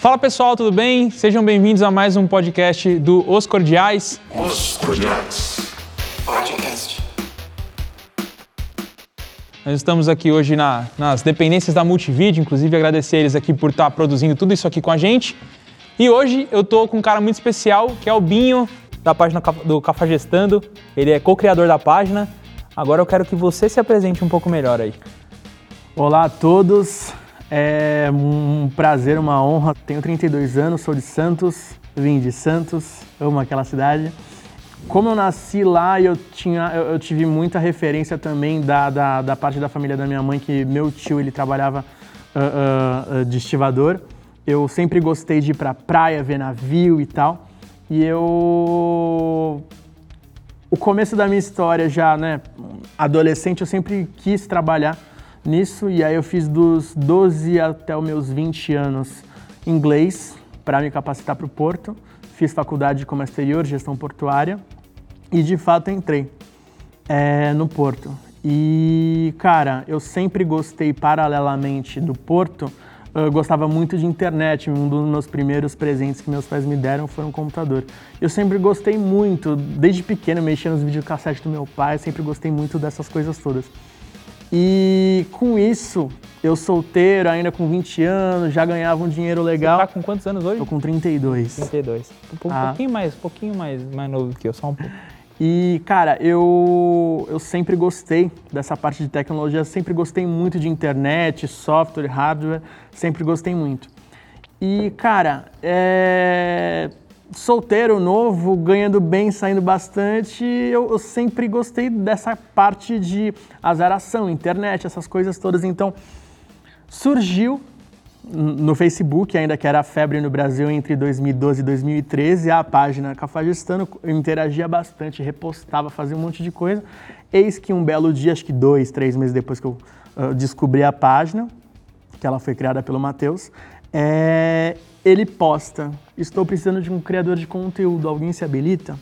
Fala pessoal, tudo bem? Sejam bem-vindos a mais um podcast do Os Cordiais. Os Cordiais. Podcast. Nós estamos aqui hoje na- nas dependências da Multivídeo, inclusive agradecer eles aqui por estar produzindo tudo isso aqui com a gente. E hoje eu tô com um cara muito especial, que é o Binho, da página do Cafajestando. Ele é co-criador da página. Agora eu quero que você se apresente um pouco melhor aí. Olá a todos, é um prazer, uma honra. Tenho 32 anos, sou de Santos, vim de Santos, amo aquela cidade. Como eu nasci lá, eu, tinha, eu, eu tive muita referência também da, da, da parte da família da minha mãe, que meu tio ele trabalhava ah, ah, de estivador. Eu sempre gostei de ir pra praia, ver navio e tal. E eu o começo da minha história já, né, adolescente, eu sempre quis trabalhar nisso e aí eu fiz dos 12 até os meus 20 anos inglês para me capacitar para o Porto. Fiz faculdade de comércio exterior, gestão portuária e de fato entrei é, no Porto. E, cara, eu sempre gostei paralelamente do Porto, eu gostava muito de internet. Um dos meus primeiros presentes que meus pais me deram foi um computador. Eu sempre gostei muito, desde pequeno, mexia nos videocassetes do meu pai, sempre gostei muito dessas coisas todas. E com isso, eu solteiro, ainda com 20 anos, já ganhava um dinheiro legal. Tá com quantos anos hoje? Tô com 32. 32. Um, pou- Ah. pouquinho mais, um pouquinho mais, mais novo que eu, só um pouco. E, cara, eu, eu sempre gostei dessa parte de tecnologia, sempre gostei muito de internet, software, hardware, sempre gostei muito. E, cara, é... solteiro, novo, ganhando bem, saindo bastante, eu, eu sempre gostei dessa parte de azaração, internet, essas coisas todas. Então, surgiu no Facebook, ainda que era febre no Brasil entre 2012 e 2013, a página Cafajestano, eu interagia bastante, repostava, fazia um monte de coisa. Eis que um belo dia, acho que dois, três meses depois que eu ah, descobri a página, que ela foi criada pelo Matheus, é, ele posta, estou precisando de um criador de conteúdo, alguém se habilita?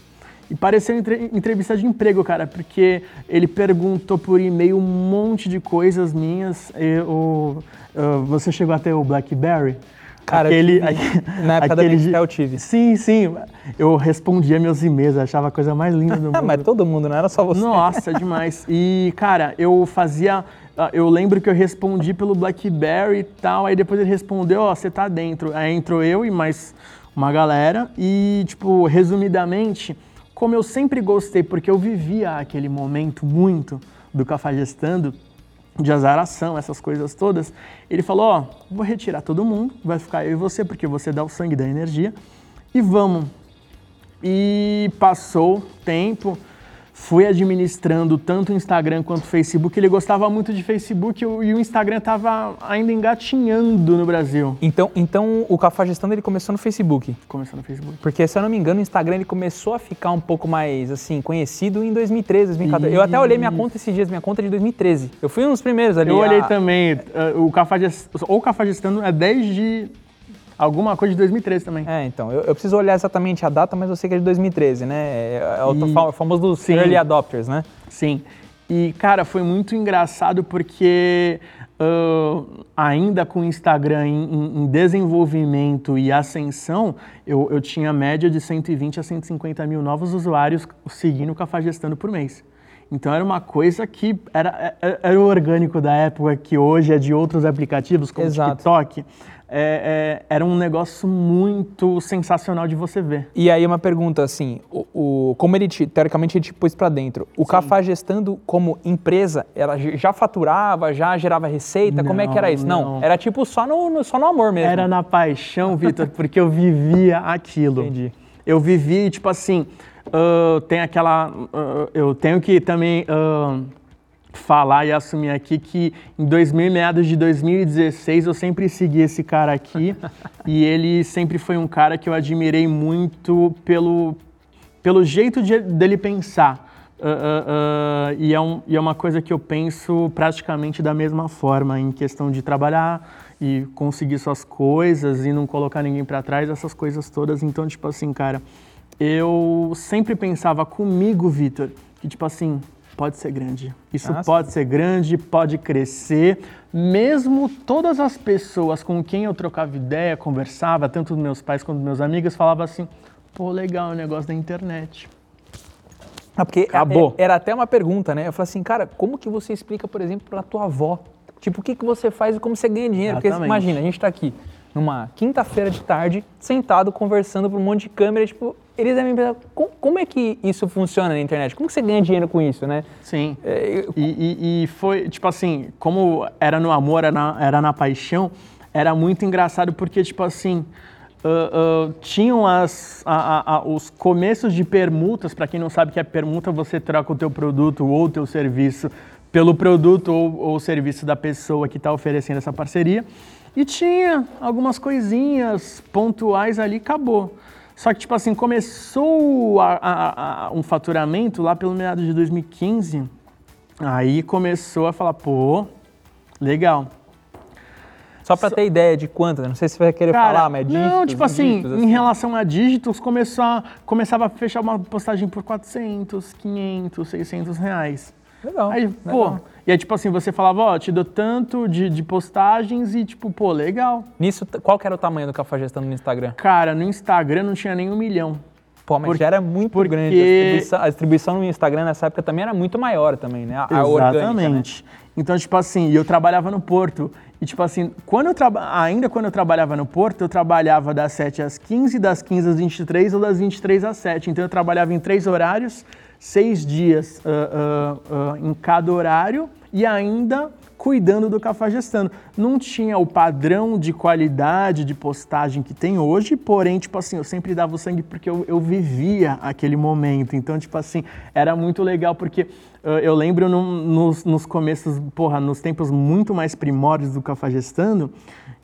E pareceu entre- entrevista de emprego, cara, porque ele perguntou por e-mail um monte de coisas minhas. Eu, ah, você chegou até o BlackBerry? Cara, aquele, tive. Na época da aquele de- eu tive. Sim, sim. Eu respondia meus e-mails, achava a coisa mais linda do mundo. Mas todo mundo, não era só você. Nossa, demais. E, cara, eu fazia. Ah, Eu lembro que eu respondi pelo Blackberry e tal, aí depois ele respondeu, ó, você tá dentro. Aí entrou eu e mais uma galera. E, tipo, resumidamente, como eu sempre gostei, porque eu vivia aquele momento muito do Cafajestando, de azaração, essas coisas todas, ele falou, ó, vou retirar todo mundo, vai ficar eu e você, porque você dá o sangue da energia, e vamos. E passou tempo, fui administrando tanto o Instagram quanto o Facebook. Ele gostava muito de Facebook e o o Instagram estava ainda engatinhando no Brasil. Então, então o Cafajestando ele começou no Facebook. Começou no Facebook. Porque, se eu não me engano, o Instagram ele começou a ficar um pouco mais, assim, conhecido em 2013, 2014. Eu até olhei minha conta esses dias, minha conta é de 2013. Eu fui um dos primeiros ali. Eu olhei a- também, eh, o Cafajest, ou Cafajestando é desde alguma coisa de 2013 também. É, então, eu, eu preciso olhar exatamente a data, mas eu sei que é de 2013, né? É, é o E- fa- famoso dos Sim. early adopters, né? Sim. E, cara, foi muito engraçado porque ah, ainda com o Instagram em, em- desenvolvimento e ascensão, eu, eu tinha média de 120 a 150 mil novos usuários seguindo o Cafajestando por mês. Então era uma coisa que era, era, era o orgânico da época, que hoje é de outros aplicativos, como o Exato. TikTok. É, é, era um negócio muito sensacional de você ver. E aí uma pergunta assim, o, o- como ele te, teoricamente ele te pôs pra dentro, o Cafajestando como empresa, ela já faturava, já gerava receita, como é que era Não, isso? Não, não. era tipo só no, no- só no amor mesmo. Era na paixão, Vitor, porque eu vivia aquilo. Entendi. Eu vivi, tipo assim, ah, tem aquela. ah, eu tenho que também ah, falar e assumir aqui que em 2000, meados de 2016, eu sempre segui esse cara aqui e ele sempre foi um cara que eu admirei muito pelo, pelo jeito de- dele pensar. Ah, ah, ah, e, é um- e é uma coisa que eu penso praticamente da mesma forma, em questão de trabalhar e conseguir suas coisas e não colocar ninguém para trás, essas coisas todas. Então, tipo assim, cara, eu sempre pensava comigo, Vitor, que tipo assim, pode ser grande. Isso Ah, pode ser grande, pode crescer. Mesmo todas as pessoas com quem eu trocava ideia, conversava, tanto os meus pais quanto os meus amigos, falavam assim: pô, legal o negócio da internet. Ah, porque Acabou. é- era até uma pergunta, né? Eu falei assim, cara, como que você explica, por exemplo, pra tua avó? Tipo, o que, que você faz e como você ganha dinheiro? Porque Exatamente. imagina, a gente tá aqui numa quinta-feira de tarde, sentado, conversando por um monte de câmera, tipo, eles devem pensar, como, como é que isso funciona na internet? Como que você ganha dinheiro com isso, né? Sim. É, eu- E, e- e foi, tipo assim, como era no amor, era na, era na paixão, era muito engraçado porque, tipo assim, ah, ah, tinham as, a- a- os começos de permutas, para quem não sabe o que é permuta, você troca o teu produto ou o teu serviço pelo produto ou, ou serviço da pessoa que está oferecendo essa parceria. E tinha algumas coisinhas pontuais ali, acabou. Só que, tipo assim, começou a- a- a- um faturamento lá pelo meado de 2015. Aí começou a falar, pô, legal. só pra ter ideia de quanto, né? não sei se você vai querer Cara, falar, mas é dígitos, não, tipo assim, dígitos, em relação a dígitos, começou a- começava a fechar uma postagem por 400, 500, 600 reais. Legal, Aí, pô, legal. E aí, tipo assim, você falava, ó, te dou tanto de, de postagens e, tipo, pô, legal. Nisso, qual que era o tamanho do Cafajestando no Instagram? Cara, no Instagram não tinha nem um milhão. Pô, mas Por- já era muito porque- grande. A distribuição, a distribuição no Instagram nessa época também era muito maior também, né? A, a orgânica, né? Exatamente. Então, tipo assim, eu trabalhava no Porto. E, tipo assim, quando eu traba... ainda quando eu trabalhava no Porto, eu trabalhava das 7 às 15, das 15 às 23 ou das 23 às 7. Então, eu trabalhava em três horários, seis dias ah, ah, ah, em cada horário e ainda cuidando do Cafajestando. Não tinha o padrão de qualidade de postagem que tem hoje, porém, tipo assim, eu sempre dava o sangue porque eu, eu vivia aquele momento. Então, tipo assim, era muito legal porque uh, eu lembro num- nos, nos começos, porra, nos tempos muito mais primórdios do Cafajestando,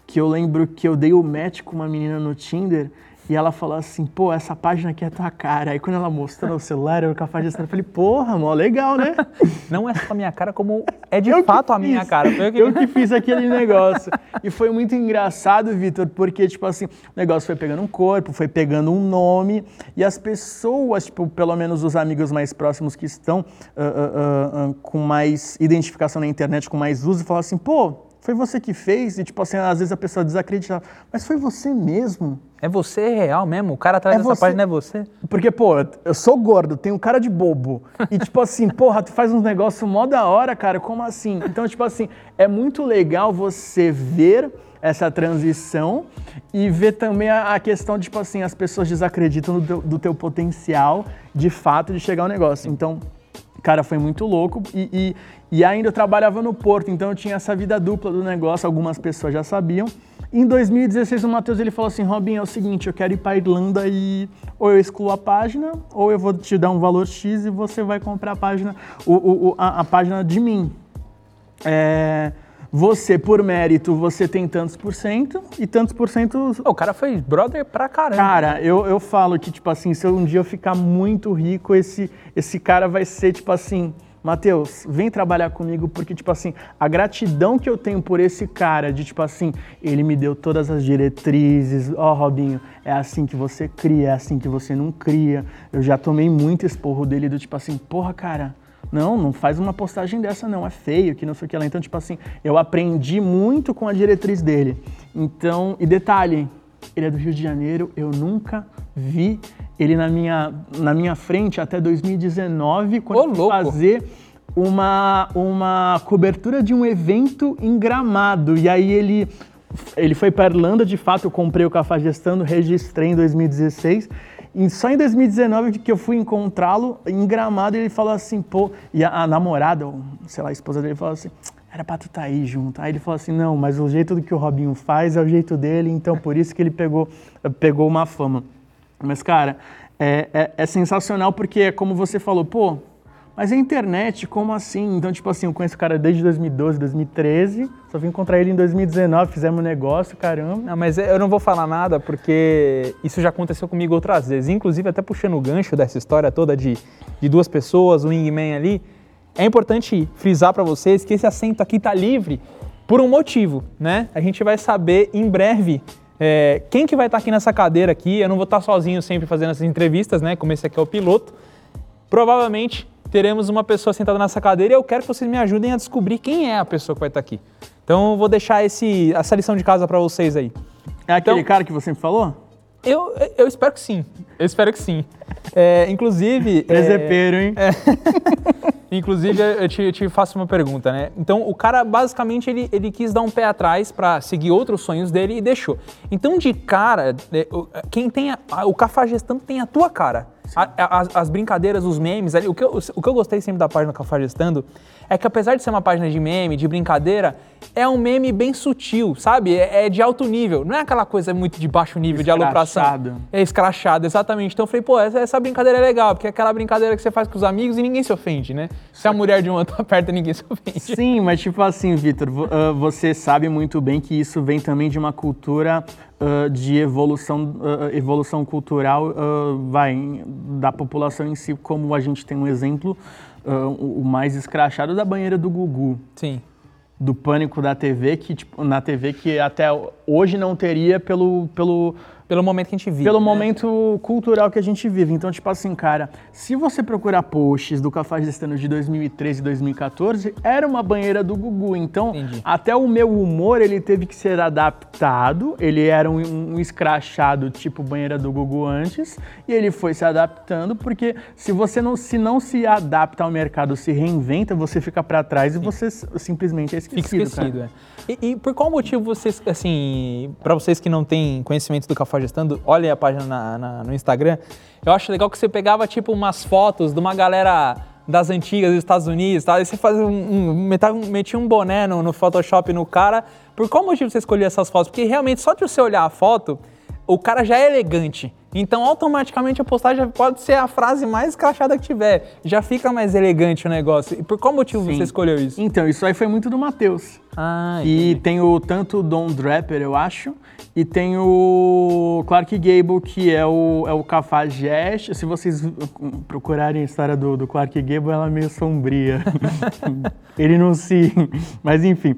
que eu lembro que eu dei o match com uma menina no Tinder e ela falou assim, pô, essa página aqui é tua cara. Aí quando ela mostrou o celular, eu o Cafajestando, eu falei, porra, mó legal, né? Não é só a minha cara, como é de Eu fato a minha cara. Foi eu que- Eu que fiz aquele negócio. E foi muito engraçado, Vitor, porque, tipo assim, o negócio foi pegando um corpo, foi pegando um nome, e as pessoas, tipo, pelo menos os amigos mais próximos que estão ah, ah, ah, com mais identificação na internet, com mais uso, falaram assim, pô, foi você que fez? E, tipo assim, às vezes a pessoa desacreditava, mas foi você mesmo? É você real mesmo? O cara atrás É dessa você. página é você? Porque, pô, eu sou gordo, tenho cara de bobo. E, tipo assim, porra, tu faz uns negócios mó da hora, cara, como assim? Então, tipo assim, é muito legal você ver essa transição e ver também a, a questão de, tipo assim, as pessoas desacreditam do teu, do teu potencial, de fato, de chegar ao negócio. Então, Cara, foi muito louco. E, e, e ainda eu trabalhava no Porto, então eu tinha essa vida dupla do negócio, algumas pessoas já sabiam. Em 2016, o Matheus ele falou assim: Robin, é o seguinte, eu quero ir para Irlanda e ou eu excluo a página, ou eu vou te dar um valor X e você vai comprar a página, o, o- a, a página de mim. É, você, por mérito, você tem tantos por cento e tantos por cento o cara foi brother pra caramba. Cara, eu, eu falo que, tipo assim, se um dia eu ficar muito rico, esse, esse cara vai ser, tipo assim, Matheus, vem trabalhar comigo, porque, tipo assim, a gratidão que eu tenho por esse cara, de, tipo assim, ele me deu todas as diretrizes, ó, Robinho, é assim que você cria, é assim que você não cria. Eu já tomei muito esporro dele, do tipo assim, porra, cara, não, não faz uma postagem dessa não, é feio, que não sei o que lá. Então, tipo assim, eu aprendi muito com a diretriz dele. Então, e detalhe, ele é do Rio de Janeiro, eu nunca vi ele na minha, na minha frente até 2019, quando Ô, fazer uma, uma cobertura de um evento em Gramado. E aí ele, ele foi para Irlanda, de fato, eu comprei o Cafajestando, registrei em 2016. Só em 2019 que eu fui encontrá-lo em Gramado, ele falou assim, pô, e a, a namorada, ou, sei lá, a esposa dele falou assim, era pra tu tá aí junto. Aí ele falou assim, não, mas o jeito do que o Robinho faz é o jeito dele, então por isso que ele pegou, pegou uma fama. Mas, cara, é, é- é sensacional porque é como você falou, pô, mas a internet, como assim? Então, tipo assim, eu conheço o cara desde 2012, 2013, só vim encontrar ele em 2019, fizemos um negócio, caramba. Não, mas eu não vou falar nada porque isso já aconteceu comigo outras vezes. Inclusive, até puxando o gancho dessa história toda de, de duas pessoas, um wingman ali, é importante frisar para vocês que esse assento aqui tá livre por um motivo, né? A gente vai saber em breve é, quem que vai estar aqui nessa cadeira aqui. Eu não vou estar sozinho sempre fazendo essas entrevistas, né? Como esse aqui é o piloto. Provavelmente teremos uma pessoa sentada nessa cadeira e eu quero que vocês me ajudem a descobrir quem é a pessoa que vai estar aqui. Então eu vou deixar esse, essa lição de casa para vocês aí. É aquele Então- cara que você me falou? Eu, eu espero que sim. Eu espero que sim. É, inclusive. é, Presepeiro, hein? Inclusive, eu te, eu te faço uma pergunta, né? Então, o cara, basicamente, ele, ele quis dar um pé atrás pra seguir outros sonhos dele e deixou. Então, de cara, é, quem tem a, o Cafajestando tem a tua cara. A- a- as, as brincadeiras, os memes, ali, o que, eu, o que eu gostei sempre da página Cafajestando é que apesar de ser uma página de meme, de brincadeira, é um meme bem sutil, sabe? É, é de alto nível. Não é aquela coisa muito de baixo nível de alopração. Escrachado. É escrachado, exatamente. Então eu falei, pô, essa, essa brincadeira é legal, porque é aquela brincadeira que você faz com os amigos e ninguém se ofende, né? Se a mulher de um outro aperta, ninguém se ofende. Sim, mas tipo assim, Vitor, vo- você sabe muito bem que isso vem também de uma cultura ah, de evolução, ah, evolução cultural, ah, vai, da população em si, como a gente tem um exemplo, o o mais escrachado da banheira do Gugu. Sim. do pânico da TV que tipo, na TV que até hoje não teria pelo pelo Pelo momento que a gente vive. pelo né? momento cultural que a gente vive. Então, tipo assim, cara, se você procurar posts do Cafajestano de 2013 e 2014, era uma banheira do Gugu. Então, Entendi. até o meu humor, ele teve que ser adaptado. Ele era um, um escrachado tipo banheira do Gugu antes, e ele foi se adaptando, porque se você não se, não se adapta ao mercado, se reinventa, você fica pra trás e você simplesmente é Fica esquecido, esquecido, cara. é. E, e por qual motivo vocês, assim, pra vocês que não têm conhecimento do Cafajestando, olhem a página na- na- no Instagram, eu acho legal que você pegava, tipo, umas fotos de uma galera das antigas dos Estados Unidos, tá? e você fazia um, um- metia um boné no, no Photoshop no cara. Por qual motivo você escolheu essas fotos? Porque realmente, só de você olhar a foto, o cara já é elegante. Então, automaticamente, a postagem pode ser a frase mais escrachada que tiver. Já fica mais elegante o negócio. E por qual motivo Sim. você escolheu isso? Então, isso aí foi muito do Matheus. Ah, E tem o tanto o Don Draper, eu acho, e tem o Clark Gable, que é o, é o Cafajeste. Se vocês procurarem a história do, do Clark Gable, ela é meio sombria. ele não se... Mas enfim.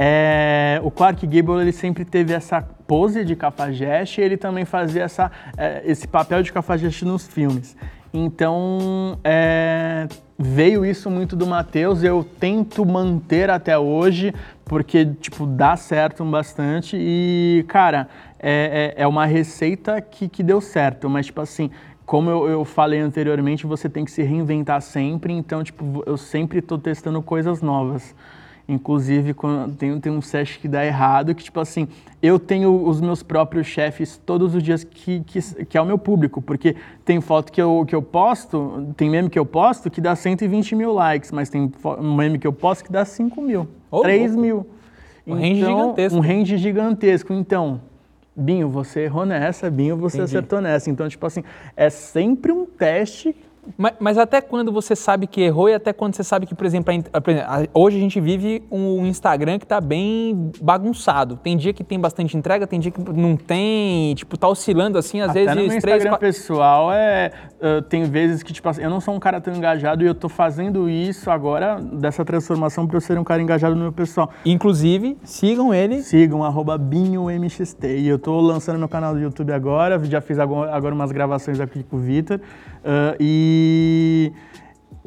É, o Clark Gable ele sempre teve essa pose de cafajeste e ele também fazia essa, é, esse papel de cafajeste nos filmes. Então, é, veio isso muito do Matheus, eu tento manter até hoje, porque, tipo, dá certo bastante e, cara, é, é, é uma receita que, que deu certo, mas, tipo assim, como eu, eu falei anteriormente, você tem que se reinventar sempre, então, tipo, eu sempre tô testando coisas novas. Inclusive, quando tem, tem um set que dá errado, que tipo assim, eu tenho os meus próprios chefes todos os dias que, que, que é o meu público, porque tem foto que eu, que eu posto, tem meme que eu posto que dá 120 mil likes, mas tem um meme que eu posto que dá 5 mil, Ô, 3 louco. mil. Um range gigantesco. Um range gigantesco. Então, Binho, você errou nessa, Binho, você Entendi. acertou nessa. Então, tipo assim, é sempre um teste Mas, mas até quando você sabe que errou e até quando você sabe que, por exemplo, a a- por exemplo, a- hoje a gente vive um Instagram que tá bem bagunçado. Tem dia que tem bastante entrega, tem dia que não tem, tipo, tá oscilando assim, às Até vezes no meu três, Instagram quatro... pessoal, é, uh, tem vezes que, tipo assim, eu não sou um cara tão engajado e eu tô fazendo isso agora, dessa transformação, pra eu ser um cara engajado no meu pessoal. Inclusive, sigam ele. Sigam, arroba BinhoMXT. E eu tô lançando meu canal do YouTube agora, já fiz agora, agora umas gravações aqui com o Vitor. Uh, e,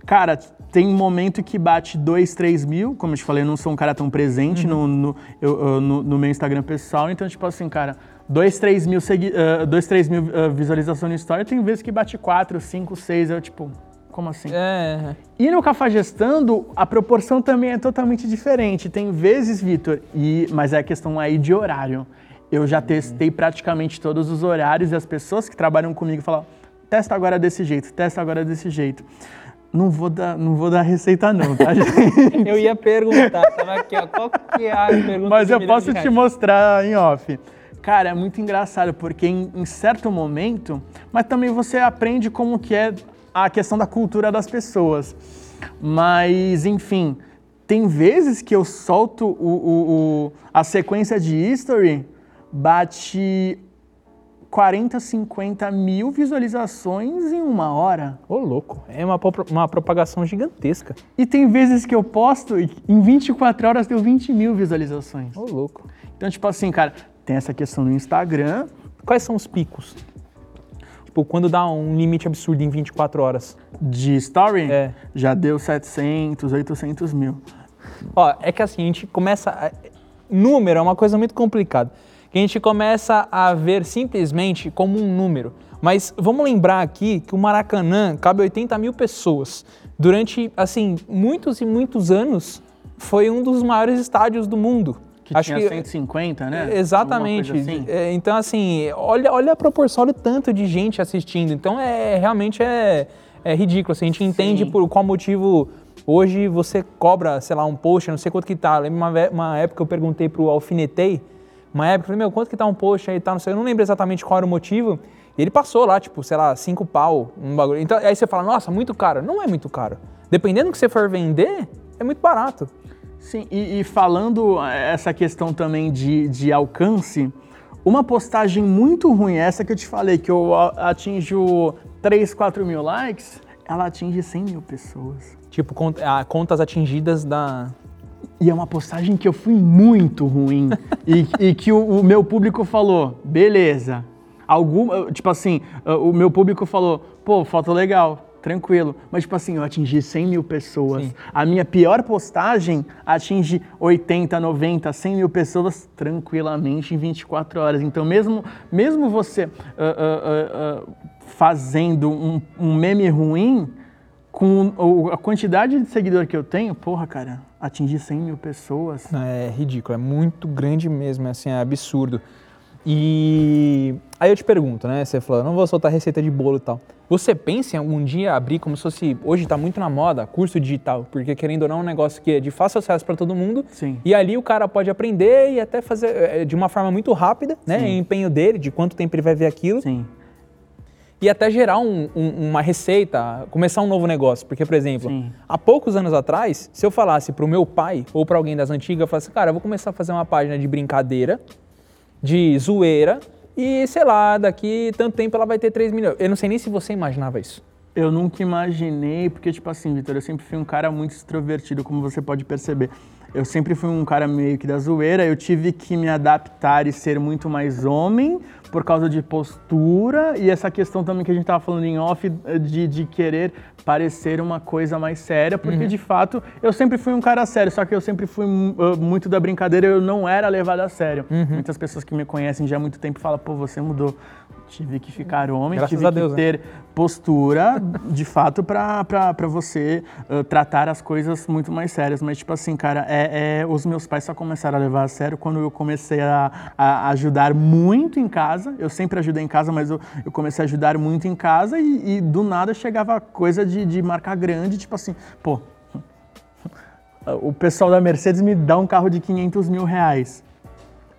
cara, tem momento que bate 2, 3 mil. Como eu te falei, eu não sou um cara tão presente no, no, eu- eu- no- no meu Instagram pessoal. Então, tipo assim, cara, 2, 3 mil, segui, uh, 2, 3 mil uh, visualizações no Story. Tem vezes que bate 4, 5, 6. Eu, tipo, como assim? É, E no Cafajestando, a proporção também é totalmente diferente. Tem vezes, Vitor, e mas é a questão aí de horário. Eu já testei praticamente todos os horários e as pessoas que trabalham comigo falam: testa agora desse jeito, testa agora desse jeito. Não vou dar, não vou dar receita não, tá, gente? eu ia perguntar, tava aqui, ó, qual que é a pergunta Mas eu posso te mostrar em off. Cara, é muito engraçado, porque em, em certo momento, mas também você aprende como que é a questão da cultura das pessoas. Mas, enfim, tem vezes que eu solto o, o- o- a sequência de history, bate 40, 50 mil visualizações em uma hora. Ô, louco, é uma, uma propagação gigantesca. E tem vezes que eu posto e em 24 horas deu 20 mil visualizações. Ô, louco. Então, tipo assim, cara, tem essa questão no Instagram. Quais são os picos? Tipo, quando dá um limite absurdo em 24 horas? De story, É. já deu 700, 800 mil. Ó, é que assim, a gente começa. a- Número é uma coisa muito complicada. Que a gente começa a ver simplesmente como um número. Mas vamos lembrar aqui que o Maracanã cabe 80 mil pessoas. Durante, assim, muitos e muitos anos, foi um dos maiores estádios do mundo. Que tinha 150, né? Exatamente. Assim. É, então, assim, olha, olha a proporção, olha o tanto de gente assistindo. Então, é realmente é, é ridículo. assim, a gente entende por qual motivo hoje você cobra, sei lá, um post, não sei quanto que tá. Lembra uma, uma época que eu perguntei pro Alfinetei, uma época, eu falei, meu, quanto que tá um post aí tal, não sei, eu não lembro exatamente qual era o motivo. E ele passou lá, tipo, sei lá, cinco pau, um bagulho. Então, aí você fala, nossa, muito caro. Não é muito caro. Dependendo do que você for vender, é muito barato. Sim, e, e falando eh, essa questão também de, de alcance, uma postagem muito ruim, essa que eu te falei, que eu atinjo 3, 4 mil likes, ela atinge 100 mil pessoas. Tipo, ah, contas atingidas da, E é uma postagem que eu fui muito ruim. e, e que o, o meu público falou, beleza. Alguma, tipo assim, o meu público falou, pô, foto legal, tranquilo. Mas, tipo assim, eu atingi 100 mil pessoas. Sim. A minha pior postagem atinge 80, 90, 100 mil pessoas tranquilamente em 24 horas. Então, mesmo, mesmo você ah, ah, ah, fazendo um, um meme ruim, com a quantidade de seguidor que eu tenho, porra, cara, atingir 100 mil pessoas. É ridículo, é muito grande mesmo, é, assim, é absurdo. E aí eu te pergunto, né? Você falou, não vou soltar receita de bolo e tal. Você pensa em algum dia abrir como se fosse, hoje tá muito na moda, curso digital, porque querendo ou não é um negócio que é de fácil acesso para todo mundo. Sim. E ali o cara pode aprender e até fazer é, de uma forma muito rápida, né? O empenho dele, de quanto tempo ele vai ver aquilo. Sim. E até gerar um- um- uma receita, começar um novo negócio. Porque, por exemplo, Sim. há poucos anos atrás, se eu falasse pro meu pai ou para alguém das antigas, eu falasse, cara, eu vou começar a fazer uma página de brincadeira, de zoeira, e sei lá, daqui tanto tempo ela vai ter 3 milhões. Eu não sei nem se você imaginava isso. Eu nunca imaginei, porque, tipo assim, Vitor, eu sempre fui um cara muito extrovertido, como você pode perceber. Eu sempre fui um cara meio que da zoeira, eu tive que me adaptar e ser muito mais homem por causa de postura e essa questão também que a gente tava falando em off de, de querer parecer uma coisa mais séria, porque de fato eu sempre fui um cara sério, só que eu sempre fui uh, muito da brincadeira, eu não era levado a sério. Muitas pessoas que me conhecem já há muito tempo falam, pô, você mudou. Tive que ficar homem, Graças tive a Deus, que né? ter postura, de fato, pra você uh, tratar as coisas muito mais sérias. Mas, tipo assim, cara, é, é- os meus pais só começaram a levar a sério quando eu comecei a, a ajudar muito em casa. Eu sempre ajudei em casa, mas eu, eu comecei a ajudar muito em casa e, e do nada chegava coisa de, de marca grande, tipo assim, pô, o pessoal da Mercedes me dá um carro de 500 mil reais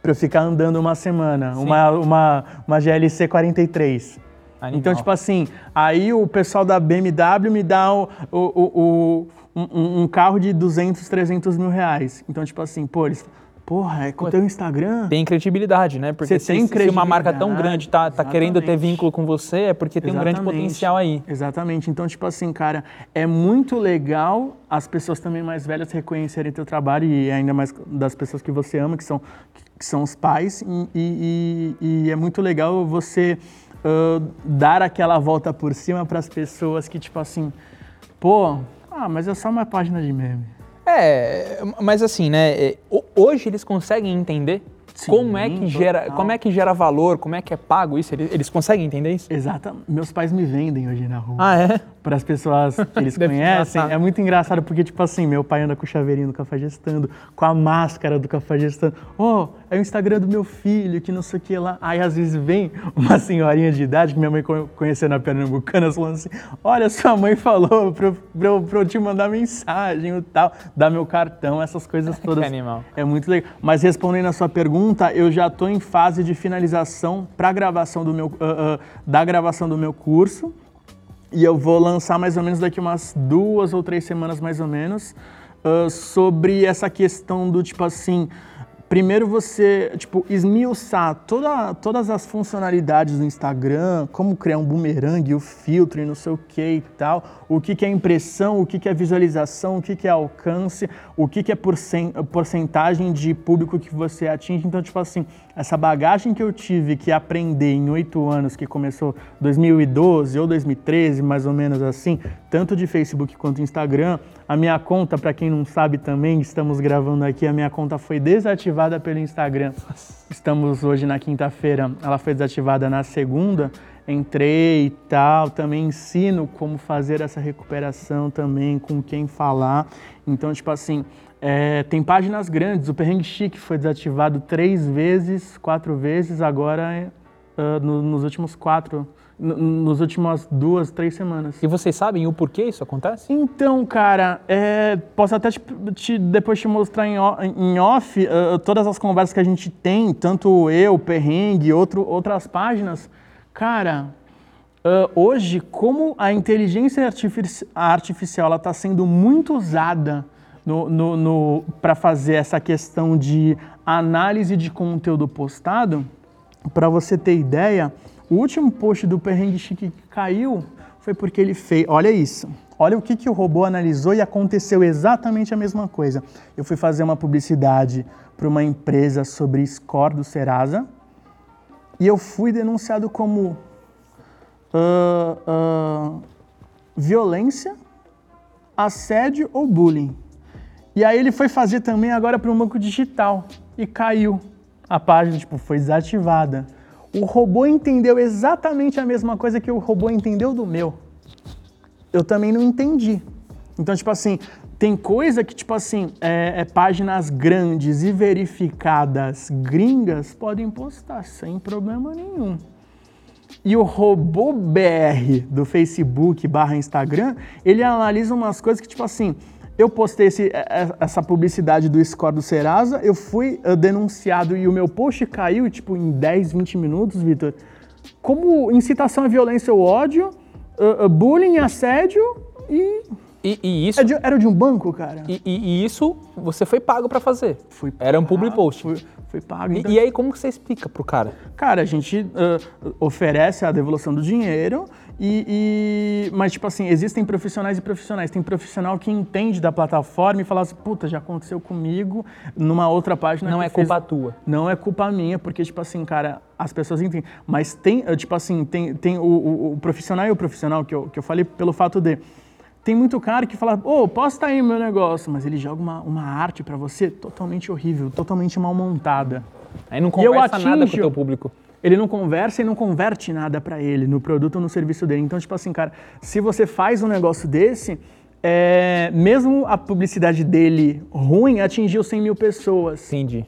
pra eu ficar andando uma semana, uma, uma, uma GLC 43. Animal. Então, tipo assim, aí o pessoal da BMW me dá o, o, o- um, um carro de 200, 300 mil reais. Então, tipo assim, pô, eles. Porra, é com o teu Instagram? Tem credibilidade, né? Porque Você se, tem se uma marca tão grande tá, tá querendo ter exatamente. vínculo com você, é porque tem um grande Exatamente. potencial aí. Exatamente. Então, tipo assim, cara, é muito legal as pessoas também mais velhas reconhecerem teu trabalho e ainda mais das pessoas que você ama, que são, que são os pais. E, e- e- é muito legal você ah, dar aquela volta por cima para as pessoas que, tipo assim, pô, ah, mas é só uma página de meme. É, mas assim, né? é, ho- Hoje eles conseguem entender Sim, como é que gera, total. como é que gera valor, como é que é pago isso. Eles, eles conseguem entender isso? Exato. Meus pais me vendem hoje na rua. Ah, é? para as pessoas que eles conhecem. É muito engraçado porque, tipo assim, meu pai anda com o chaveirinho do Cafajestando, com a máscara do Cafajestando. Oh, é o Instagram do meu filho, que não sei o que lá. Aí, às vezes, vem uma senhorinha de idade, que minha mãe co- conheceu na Pernambucana, falando assim, olha, sua mãe falou pra eu, pra pra eu te mandar mensagem e tal, dar meu cartão, essas coisas todas. animal. É muito legal. Mas respondendo a sua pergunta, eu já estou em fase de finalização para gravação do meu, ah, ah, da gravação do meu curso. E eu vou lançar mais ou menos daqui umas duas ou três semanas mais ou menos ah, sobre essa questão do tipo assim primeiro você, tipo, esmiuçar toda, todas as funcionalidades do Instagram, como criar um boomerang, o filtro e não sei o que e tal, o que, que é impressão, o que, que é visualização, o que, que é alcance, o que, que é porcen porcentagem de público que você atinge. Então, tipo assim, essa bagagem que eu tive que aprender em oito anos, que começou 2012 ou 2013, mais ou menos assim, tanto de Facebook quanto Instagram, a minha conta, para quem não sabe também, estamos gravando aqui, a minha conta foi desativada pelo Instagram. Estamos hoje na quinta-feira, ela foi desativada na segunda. Entrei e tal, também ensino como fazer essa recuperação também, com quem falar. Então, tipo assim, é, tem páginas grandes. O Perrengue Chique foi desativado três vezes, quatro vezes, agora uh, no, nos últimos quatro nos últimas duas, três semanas. E vocês sabem o porquê isso acontece? Então, cara, é, posso até te, te, depois te mostrar em, em off uh, todas as conversas que a gente tem, tanto eu, Perrengue, outro, outras páginas. Cara, uh, hoje, como a inteligência artifici artificial está sendo muito usada no, no, no para fazer essa questão de análise de conteúdo postado, para você ter ideia, o último post do Perrengue Chique que caiu foi porque ele fez. Olha isso. Olha o que, que o robô analisou e aconteceu exatamente a mesma coisa. Eu fui fazer uma publicidade para uma empresa sobre score do Serasa e eu fui denunciado como uh, uh, violência, assédio ou bullying. E aí ele foi fazer também agora para um banco digital e caiu. A página tipo, foi desativada o robô entendeu exatamente a mesma coisa que o robô entendeu do meu. Eu também não entendi. Então, tipo assim, tem coisa que, tipo assim, é, é, páginas grandes e verificadas gringas podem postar sem problema nenhum. E o robô BR do Facebook barra Instagram, ele analisa umas coisas que, tipo assim, eu postei esse, é, é, essa publicidade do score do Serasa, eu fui uh, denunciado e o meu post caiu, tipo, em 10, 20 minutos, Vitor. Como incitação à violência ou ódio, uh, uh, bullying, assédio e... E, e isso... Era de, era de, um banco, cara. E, e, e isso você foi pago para fazer? Fui pago, Era um public post? Fui, fui pago. Então... E, aí como que você explica pro cara? Cara, a gente oferece a devolução do dinheiro e, e, mas, tipo assim, existem profissionais e profissionais. Tem profissional que entende da plataforma e fala assim, puta, já aconteceu comigo numa outra página. Não é fez... culpa tua. Não é culpa minha, porque, tipo assim, cara, as pessoas entendem. Mas tem, tipo assim, tem, tem o, o, o profissional e o profissional que eu, que eu falei pelo fato de. Tem muito cara que fala, ô, oh, posta aí meu negócio, mas ele joga uma, uma arte para você totalmente horrível, totalmente mal montada. Aí não conversa nada com o teu público ele não conversa e não converte nada para ele, no produto ou no serviço dele. Então, tipo assim, cara, se você faz um negócio desse, é, mesmo a publicidade dele ruim atingiu 100 mil pessoas. Entendi.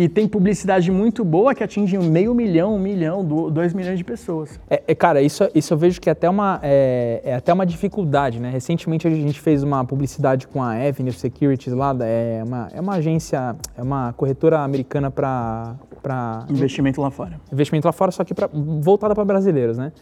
E tem publicidade muito boa que atinge um meio milhão, um milhão, dois milhões de pessoas. É, é, cara, isso, isso eu vejo que é até, uma, é, é, até uma dificuldade, né? Recentemente a gente fez uma publicidade com a Avenue Securities lá, é uma, é uma agência, é uma corretora americana para para investimento lá fora. Investimento lá fora, só que pra, voltada para brasileiros, né?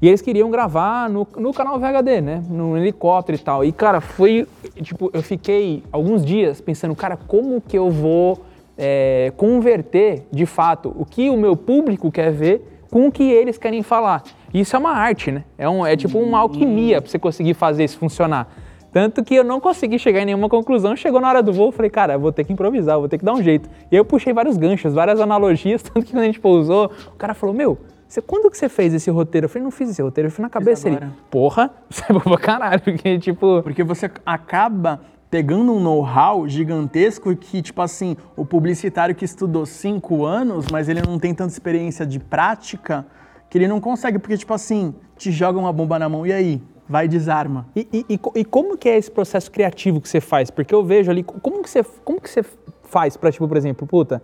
E eles queriam gravar no, no canal VHD, né? No helicóptero e tal. E cara, foi tipo, eu fiquei alguns dias pensando, cara, como que eu vou é, converter de fato o que o meu público quer ver com o que eles querem falar. Isso é uma arte, né? É, um, é tipo uma alquimia para você conseguir fazer isso funcionar. Tanto que eu não consegui chegar em nenhuma conclusão. Chegou na hora do voo, eu falei, cara, vou ter que improvisar, vou ter que dar um jeito. E eu puxei vários ganchos, várias analogias, tanto que quando a gente pousou, o cara falou, meu, você, quando que você fez esse roteiro? Eu falei, não fiz esse roteiro, eu fui na cabeça ele. Porra, você é bom pra caralho, porque tipo. Porque você acaba pegando um know-how gigantesco que, tipo assim, o publicitário que estudou cinco anos, mas ele não tem tanta experiência de prática, que ele não consegue, porque, tipo assim, te joga uma bomba na mão, e aí? vai desarma. E, e, e, e, como que é esse processo criativo que você faz? Porque eu vejo ali, como que você, como que você faz para, tipo, por exemplo, puta,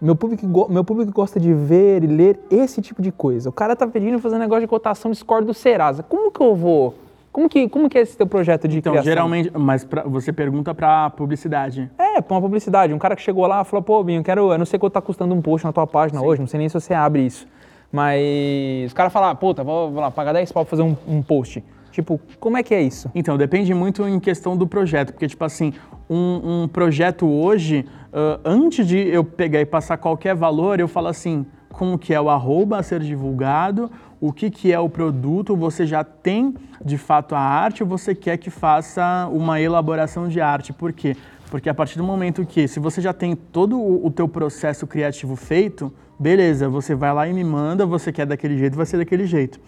meu público, meu público gosta de ver e ler esse tipo de coisa. O cara tá pedindo fazer um negócio de cotação de score do Serasa. Como que eu vou... Como que, como que é esse teu projeto de então, criação? geralmente, mas pra, você pergunta para publicidade. É, para uma publicidade. Um cara que chegou lá e falou, pô, Binho, quero, eu não sei quanto tá custando um post na tua página Sim. hoje, não sei nem se você abre isso. Mas o cara fala, puta, vou, vou lá, pagar 10 pau pra fazer um, um post. Tipo, como é que é isso? Então, depende muito em questão do projeto, porque, tipo assim, um, um projeto hoje, uh, antes de eu pegar e passar qualquer valor, eu falo assim, como que é o arroba a ser divulgado, o que, que é o produto, você já tem de fato a arte ou você quer que faça uma elaboração de arte. Por quê? Porque a partir do momento que, se você já tem todo o, o teu processo criativo feito, beleza, você vai lá e me manda, você quer daquele jeito, vai ser daquele jeito.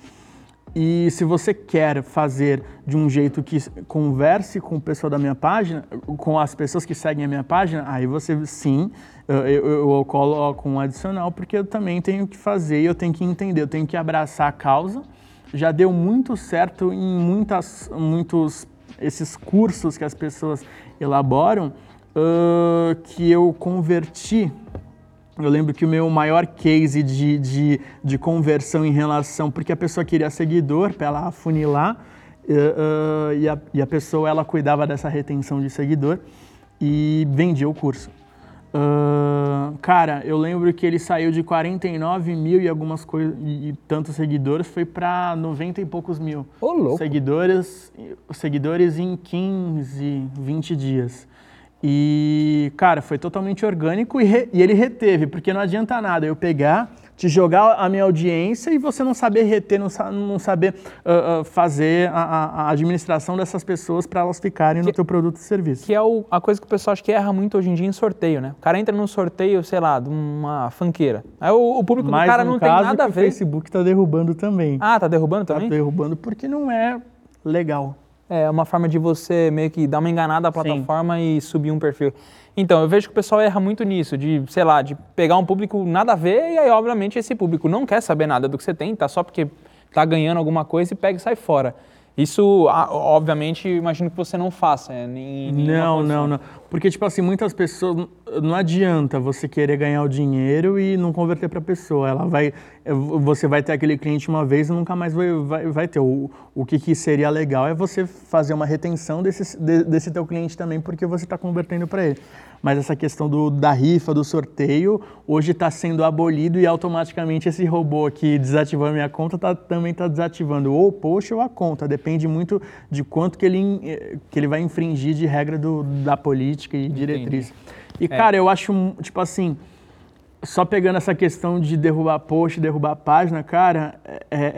E se você quer fazer de um jeito que converse com o pessoal da minha página, com as pessoas que seguem a minha página, aí você sim, eu, eu, eu coloco um adicional, porque eu também tenho que fazer, eu tenho que entender, eu tenho que abraçar a causa. Já deu muito certo em muitas, muitos esses cursos que as pessoas elaboram, uh, que eu converti eu lembro que o meu maior case de, de, de conversão em relação, porque a pessoa queria seguidor para ela afunilar, uh, uh, e, a, e a pessoa ela cuidava dessa retenção de seguidor e vendia o curso. Uh, cara, eu lembro que ele saiu de 49 mil e algumas coisas e, tantos seguidores, foi para 90 e poucos mil Ô, louco. seguidores, seguidores em 15, 20 dias. E, cara, foi totalmente orgânico e, re, e, ele reteve, porque não adianta nada eu pegar, te jogar a minha audiência e você não saber reter, não, não saber uh, uh, fazer a, a, administração dessas pessoas para elas ficarem que, no teu produto e serviço. Que é o, a coisa que o pessoal acha que erra muito hoje em dia em sorteio, né? O cara entra num sorteio, sei lá, de uma fanqueira. Aí o, o público Mais do cara um não tem nada a ver. O Facebook está derrubando também. Ah, tá derrubando também? Tá derrubando porque não é legal. É uma forma de você meio que dar uma enganada à plataforma Sim. e subir um perfil. Então, eu vejo que o pessoal erra muito nisso, de, sei lá, de pegar um público nada a ver e aí, obviamente, esse público não quer saber nada do que você tem, tá só porque tá ganhando alguma coisa e pega e sai fora. Isso, obviamente, imagino que você não faça. É, nem, não, não, não. Porque, tipo assim, muitas pessoas. Não adianta você querer ganhar o dinheiro e não converter para a pessoa. Ela vai. Você vai ter aquele cliente uma vez e nunca mais vai, vai, vai ter. O, o que, que seria legal é você fazer uma retenção desse, desse teu cliente também, porque você está convertendo para ele mas essa questão do, da rifa, do sorteio, hoje está sendo abolido e automaticamente esse robô que desativou a minha conta tá, também está desativando ou o post ou a conta. Depende muito de quanto que ele, que ele vai infringir de regra do, da política e diretriz. E, é. cara, eu acho, tipo assim, só pegando essa questão de derrubar post, derrubar página, cara, é, é,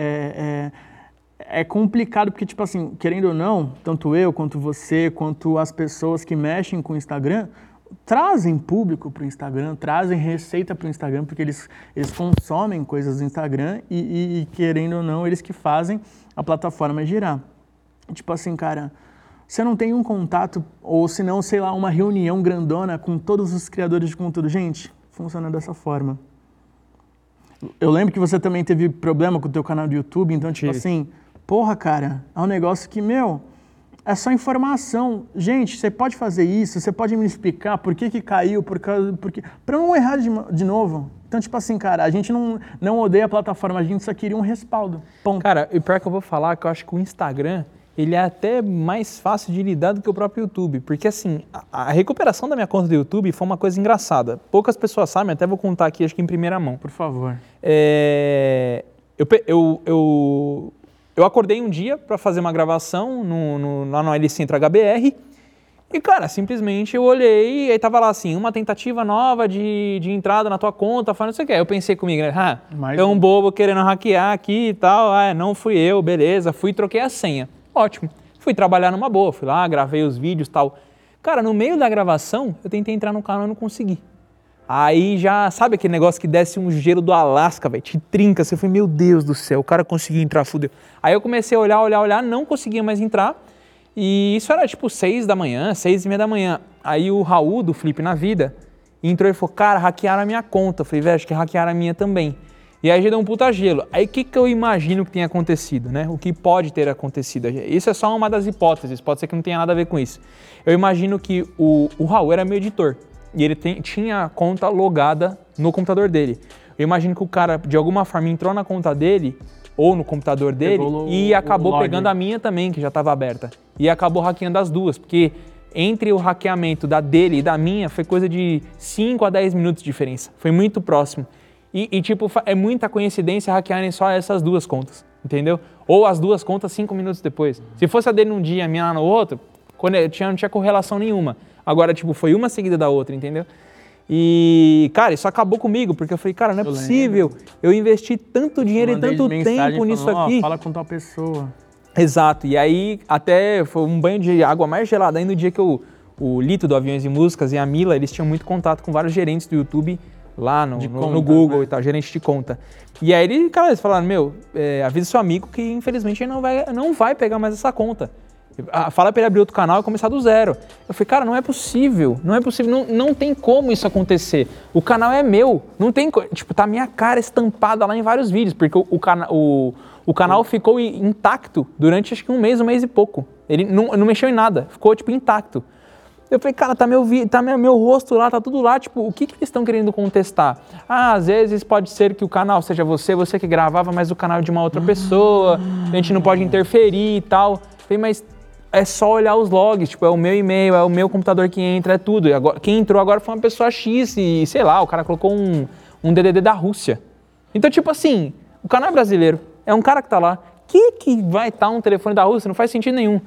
é, é complicado porque, tipo assim, querendo ou não, tanto eu quanto você, quanto as pessoas que mexem com o Instagram, trazem público para o Instagram, trazem receita para o Instagram, porque eles, eles consomem coisas do Instagram e, e, e, querendo ou não, eles que fazem a plataforma girar. Tipo assim, cara, você não tem um contato, ou se não, sei lá, uma reunião grandona com todos os criadores de conteúdo. Gente, funciona dessa forma. Eu lembro que você também teve problema com o teu canal do YouTube, então, tipo assim, porra, cara, é um negócio que, meu, é só informação. Gente, você pode fazer isso, você pode me explicar por que, que caiu, por causa, porque para não errar de, de novo. Então, tipo assim, cara, a gente não, não odeia a plataforma, a gente só queria um respaldo. Ponto. Cara, e pior que eu vou falar que eu acho que o Instagram, ele é até mais fácil de lidar do que o próprio YouTube. Porque, assim, a, a recuperação da minha conta do YouTube foi uma coisa engraçada. Poucas pessoas sabem, até vou contar aqui, acho que em primeira mão. Por favor. É, eu, eu, eu eu acordei um dia para fazer uma gravação no, no, lá no L Centro HBR e, cara, simplesmente eu olhei e aí tava lá assim, uma tentativa nova de, de entrada na tua conta, falando, não sei o que. Eu pensei comigo, né? Ah, Mais é um bobo querendo hackear aqui e tal. Ah, não fui eu, beleza. Fui e troquei a senha. Ótimo. Fui trabalhar numa boa, fui lá, gravei os vídeos e tal. Cara, no meio da gravação, eu tentei entrar no canal e não consegui. Aí já, sabe aquele negócio que desce um gelo do Alasca, velho, te trinca, você foi, meu Deus do céu, o cara conseguiu entrar, fudeu. Aí eu comecei a olhar, olhar, olhar, não conseguia mais entrar, e isso era tipo seis da manhã, seis e meia da manhã. Aí o Raul, do Flip na Vida, entrou e falou, cara, hackearam a minha conta. Eu falei, velho, acho que hackearam a minha também. E aí já deu um puta gelo. Aí o que, que eu imagino que tenha acontecido, né? O que pode ter acontecido? Isso é só uma das hipóteses, pode ser que não tenha nada a ver com isso. Eu imagino que o, o Raul era meu editor e ele tem, tinha a conta logada no computador dele. Eu imagino que o cara, de alguma forma, entrou na conta dele ou no computador dele Pegou e acabou pegando a minha também, que já estava aberta. E acabou hackeando as duas, porque entre o hackeamento da dele e da minha foi coisa de 5 a 10 minutos de diferença. Foi muito próximo. E, e, tipo, é muita coincidência hackearem só essas duas contas, entendeu? Ou as duas contas cinco minutos depois. Se fosse a dele num dia e a minha no outro, tinha, não tinha correlação nenhuma. Agora, tipo, foi uma seguida da outra, entendeu? E, cara, isso acabou comigo, porque eu falei, cara, não é Eu possível. Eu investi tanto dinheiro e tanto tempo nisso falando, aqui. fala com tal pessoa. Exato. E aí, até foi um banho de água mais gelada ainda no dia que eu, o Lito do Aviões e Músicas e a Mila, eles tinham muito contato com vários gerentes do YouTube lá no, no- conta, no Google né? e tal, gerente de conta. E aí, ele, cara, eles falaram, meu, é, avisa seu amigo que infelizmente ele não vai, não vai pegar mais essa conta. Ah, Fala pra ele abrir outro canal e começar do zero. Eu falei, cara, não é possível, não é possível, não, não tem como isso acontecer. O canal é meu, não tem, tipo, tá minha cara estampada lá em vários vídeos, porque o, o, cana- o, o canal ficou intacto durante acho que um mês, um mês e pouco. Ele não, não mexeu em nada, ficou, tipo, intacto. Eu falei, cara, tá meu, tá meu, meu rosto lá, tá tudo lá, tipo, o que, que eles estão querendo contestar? Ah, às vezes pode ser que o canal seja você, você que gravava, mas o canal é de uma outra pessoa, a gente não pode interferir e tal. Eu falei, mas é só olhar os logs, tipo, é o meu e-mail, é o meu computador que entra, é tudo. E agora, quem entrou agora foi uma pessoa X e, sei lá, o cara colocou um, um DDD da Rússia. Então, tipo assim, o canal é brasileiro, é um cara que tá lá. Que que vai estar um telefone da Rússia? Não faz sentido nenhum.